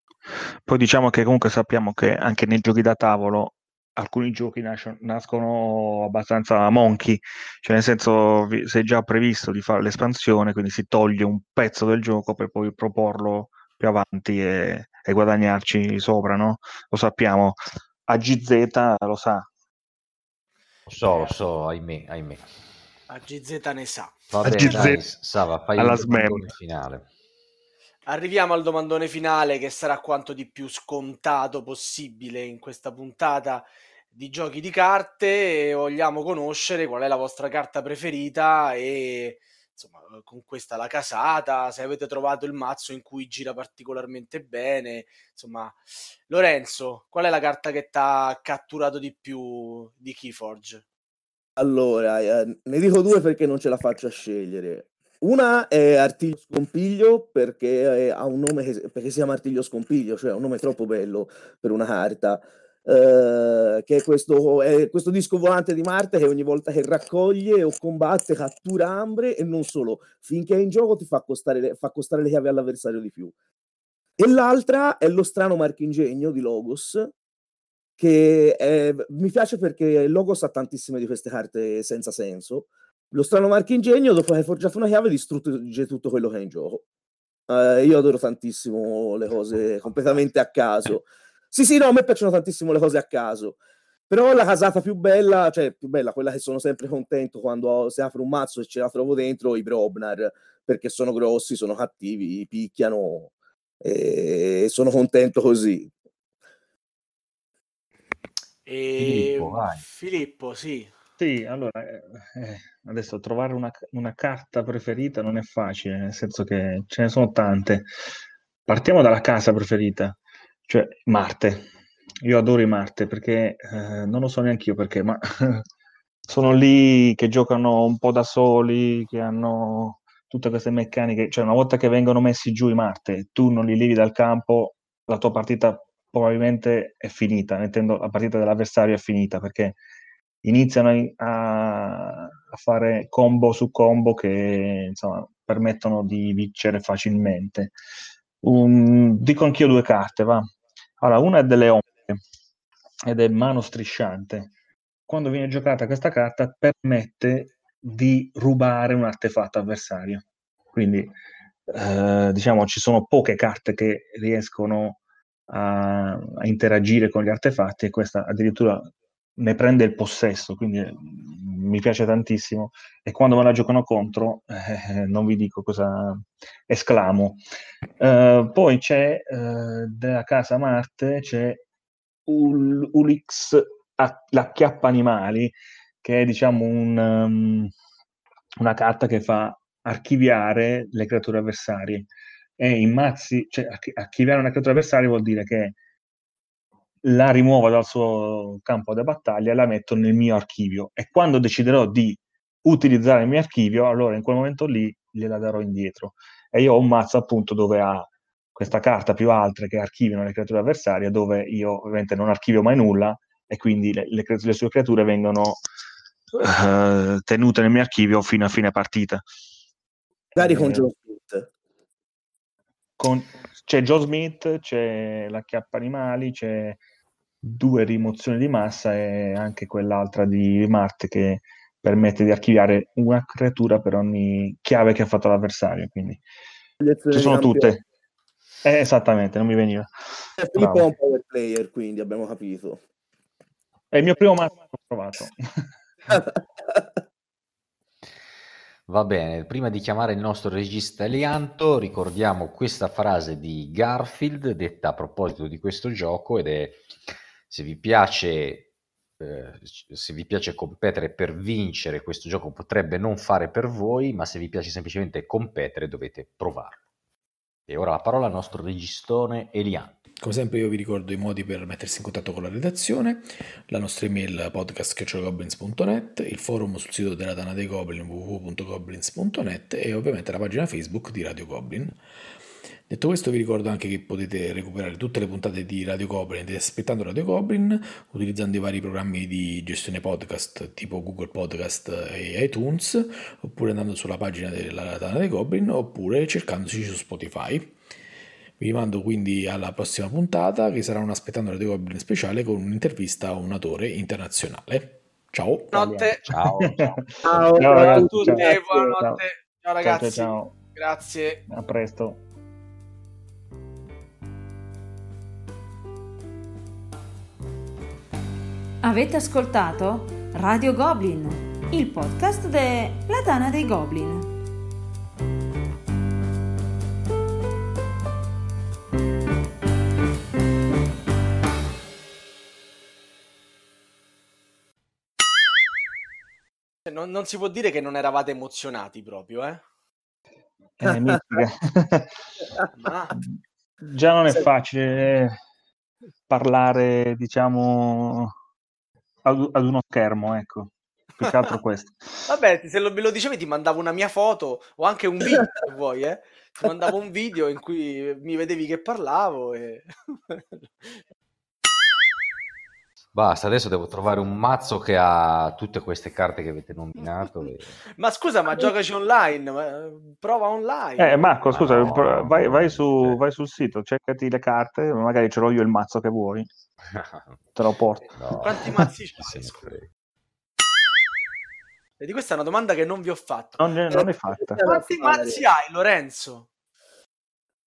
Speaker 3: Poi diciamo che comunque sappiamo che anche nei giochi da tavolo alcuni giochi nascono, nascono abbastanza monkey, cioè nel senso si è già previsto di fare l'espansione, quindi si toglie un pezzo del gioco per poi proporlo più avanti e, e guadagnarci sopra, no? Lo sappiamo. A GZ lo sa.
Speaker 5: Lo so, lo so, ahimè, ahimè.
Speaker 2: A GZ ne sa.
Speaker 5: Vabbè,
Speaker 3: GZ
Speaker 5: dai, Sava, fai
Speaker 3: alla
Speaker 5: il finale.
Speaker 2: Arriviamo al domandone finale che sarà quanto di più scontato possibile in questa puntata di giochi di carte e vogliamo conoscere qual è la vostra carta preferita e insomma con questa la casata, se avete trovato il mazzo in cui gira particolarmente bene, insomma Lorenzo, qual è la carta che ti ha catturato di più di Keyforge?
Speaker 4: Allora, eh, ne dico due perché non ce la faccio a scegliere. Una è Artiglio Scompiglio perché ha un nome che, perché si chiama Artiglio Scompiglio, cioè un nome troppo bello per una carta. Uh, che è questo, è questo, disco volante di Marte che ogni volta che raccoglie o combatte cattura ambre e non solo, finché è in gioco ti fa costare fa costare le chiavi all'avversario di più. E l'altra è lo strano marchingegno di Logos, che è, mi piace perché Logos ha tantissime di queste carte senza senso, lo strano marchingegno, dopo che hai forgiato una chiave, distrugge tutto quello che è in gioco. Uh, io adoro tantissimo le cose completamente a caso. Sì, sì, no, a me piacciono tantissimo le cose a caso. Però la casata più bella, cioè più bella, quella che sono sempre contento quando si apre un mazzo e ce la trovo dentro, i Brobnar, perché sono grossi, sono cattivi, picchiano e sono contento così.
Speaker 2: E... Filippo, Filippo, sì.
Speaker 3: Sì, allora, eh, eh, adesso trovare una, una carta preferita non è facile, nel senso che ce ne sono tante. Partiamo dalla casa preferita, cioè Marte. Io adoro i Marte perché eh, non lo so neanche io perché, ma sono lì che giocano un po' da soli, che hanno tutte queste meccaniche. Cioè, una volta che vengono messi giù i Marte, tu non li levi dal campo, la tua partita probabilmente è finita, intendo la partita dell'avversario è finita perché iniziano a, a fare combo su combo che insomma, permettono di vincere facilmente. Um, dico anch'io due carte, va. Allora, una è delle ombre ed è mano strisciante. Quando viene giocata questa carta permette di rubare un artefatto avversario. Quindi eh, diciamo ci sono poche carte che riescono a, a, interagire con gli artefatti e questa addirittura ne prende il possesso, quindi mi piace tantissimo e quando me la giocano contro eh, non vi dico cosa esclamo. Uh, poi c'è uh, della casa Marte, c'è Ul- Ulix la chiappa animali, che è diciamo un, um, una carta che fa archiviare le creature avversarie. E in mazzi, cioè archiviare una creatura avversaria vuol dire che la rimuovo dal suo campo da battaglia e la metto nel mio archivio e quando deciderò di utilizzare il mio archivio, allora in quel momento lì gliela darò indietro. E io ho un mazzo appunto dove ha questa carta più altre che archiviano le creature avversarie, dove io ovviamente non archivio mai nulla e quindi le, le, le sue creature vengono uh, tenute nel mio archivio fino a fine partita.
Speaker 4: Magari con Joe Smith.
Speaker 3: Con, c'è Joe Smith, c'è la chiappa animali, c'è due rimozioni di massa e anche quell'altra di Marte che permette di archiviare una creatura per ogni chiave che ha fatto l'avversario. Quindi ci sono tutte. Eh, esattamente, non mi veniva.
Speaker 4: È Filippo è un power player, quindi abbiamo capito.
Speaker 3: È il mio primo mazzo che ho trovato.
Speaker 5: Va bene, prima di chiamare il nostro regista Elianto, ricordiamo questa frase di Garfield detta a proposito di questo gioco ed è se vi piace, eh, se vi piace competere per vincere questo gioco potrebbe non fare per voi, ma se vi piace semplicemente competere dovete provarlo. E ora la parola al nostro registone Elian.
Speaker 7: Come sempre io vi ricordo i modi per mettersi in contatto con la redazione, la nostra email podcast.goblins.net, il forum sul sito della Tana dei Goblin www.goblins.net e ovviamente la pagina Facebook di Radio Goblin. Detto questo vi ricordo anche che potete recuperare tutte le puntate di Radio Goblin ed aspettando Radio Goblin utilizzando i vari programmi di gestione podcast tipo Google Podcast e iTunes oppure andando sulla pagina della Tana dei Goblin oppure cercandoci su Spotify. Vi rimando quindi alla prossima puntata che sarà un Aspettando Radio Goblin speciale con un'intervista a un autore internazionale. Ciao.
Speaker 2: Notte.
Speaker 5: Ciao.
Speaker 4: Ciao,
Speaker 3: Ciao,
Speaker 2: Ciao a
Speaker 3: ragazzi.
Speaker 2: tutti,
Speaker 3: Ciao.
Speaker 2: buonanotte. Ciao ragazzi.
Speaker 3: Ciao, ciao,
Speaker 2: Grazie.
Speaker 3: A presto.
Speaker 1: Avete ascoltato Radio Goblin, il podcast della Tana dei Goblin.
Speaker 2: Non, non si può dire che non eravate emozionati proprio, eh?
Speaker 3: Eh.
Speaker 2: Ma
Speaker 3: Già non è facile eh, parlare, diciamo, ad, ad uno schermo, ecco. Più che altro questo.
Speaker 2: vabbè, se lo, me lo dicevi ti mandavo una mia foto o anche un video se vuoi, eh? Ti mandavo un video in cui mi vedevi che parlavo e...
Speaker 5: Basta, adesso devo trovare un mazzo che ha tutte queste carte che avete nominato. e-
Speaker 2: Ma scusa, ma giocaci online, prova online.
Speaker 3: Eh, Marco, scusa,
Speaker 5: no,
Speaker 3: pro- vai, vai su-
Speaker 5: cioè.
Speaker 3: vai sul sito, cercati le carte, magari ce l'ho io il mazzo che vuoi, te lo porto.
Speaker 5: No.
Speaker 2: Quanti mazzi c'hai. Vedi, questa è una domanda che non vi ho fatto.
Speaker 3: Non, è- non è fatta.
Speaker 2: Quanti mazzi hai, Lorenzo?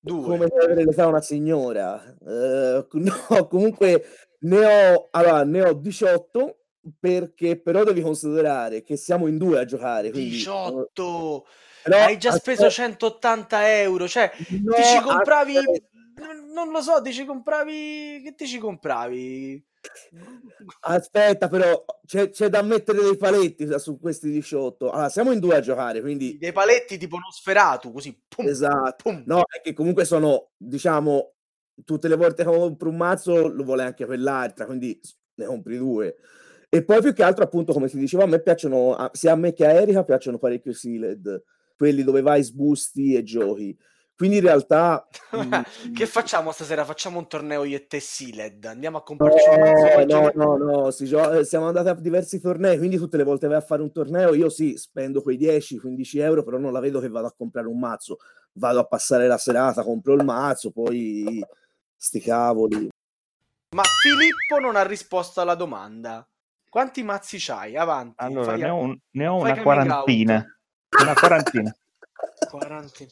Speaker 2: Due.
Speaker 4: come se avere l'età una signora. Eh, no, comunque ne ho, allora, ne ho 18 perché però devi considerare che siamo in due a giocare. Quindi,
Speaker 2: 18!
Speaker 4: però
Speaker 2: Hai già speso
Speaker 4: aspetta-
Speaker 2: 180 euro, cioè
Speaker 4: No,
Speaker 2: ti ci compravi...
Speaker 4: aspetta.
Speaker 2: Non- lo so, ti ci compravi... Che ti ci compravi?
Speaker 4: Aspetta, però c'è, c'è da mettere dei paletti su- questi 18. Allora, siamo in due a giocare, quindi
Speaker 2: Dei paletti tipo Nosferatu, così. Pum,
Speaker 4: esatto.
Speaker 2: pum.
Speaker 4: No, è che comunque sono, diciamo, tutte le volte che compro un mazzo lo vuole anche quell'altra, quindi ne compri due. E poi più che altro, appunto, come ti dicevo, a me piacciono, sia a me che a Erika piacciono parecchio sealed, quelli dove vai, sbusti e giochi. Quindi in realtà... mm,
Speaker 2: che facciamo stasera? Facciamo un torneo io e te Sealed. Andiamo a comprarci un mazzo
Speaker 4: No, no, no, no, si gio- eh, siamo andati a diversi tornei, quindi tutte le volte vai a fare un torneo, io sì, spendo quei 10-15 euro, però non la vedo che vado a comprare un mazzo, vado a passare la serata, compro il mazzo, poi sti cavoli.
Speaker 2: Ma Filippo non ha risposto alla domanda. Quanti mazzi c'hai? Avanti.
Speaker 3: Allora,
Speaker 2: fai-
Speaker 3: ne ho, un- ne ho una quarantina. Una quarantina.
Speaker 2: 40.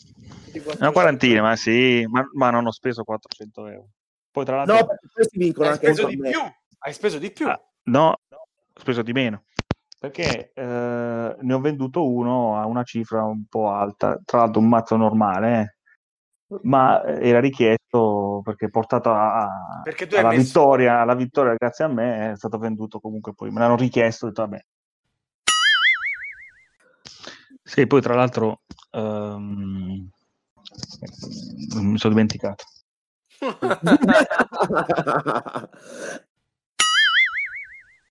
Speaker 2: Di
Speaker 3: Una quarantina, ma sì, ma, ma non ho speso 400 euro. Poi tra l'altro...
Speaker 4: No, perché questi vincono
Speaker 2: Hai
Speaker 4: anche
Speaker 2: speso di
Speaker 4: torneo.
Speaker 2: più. Hai speso di più.
Speaker 3: Ah, no, ho speso di meno. Perché eh, ne ho venduto uno a una cifra un po' alta, tra l'altro un mazzo normale, eh. ma era richiesto perché portato a,
Speaker 2: Perché tu hai
Speaker 3: alla,
Speaker 2: messo-
Speaker 3: vittoria, alla vittoria grazie a me è stato venduto comunque poi, me l'hanno richiesto ho detto vabbè. Sì, poi tra l'altro ehm, mi sono dimenticato.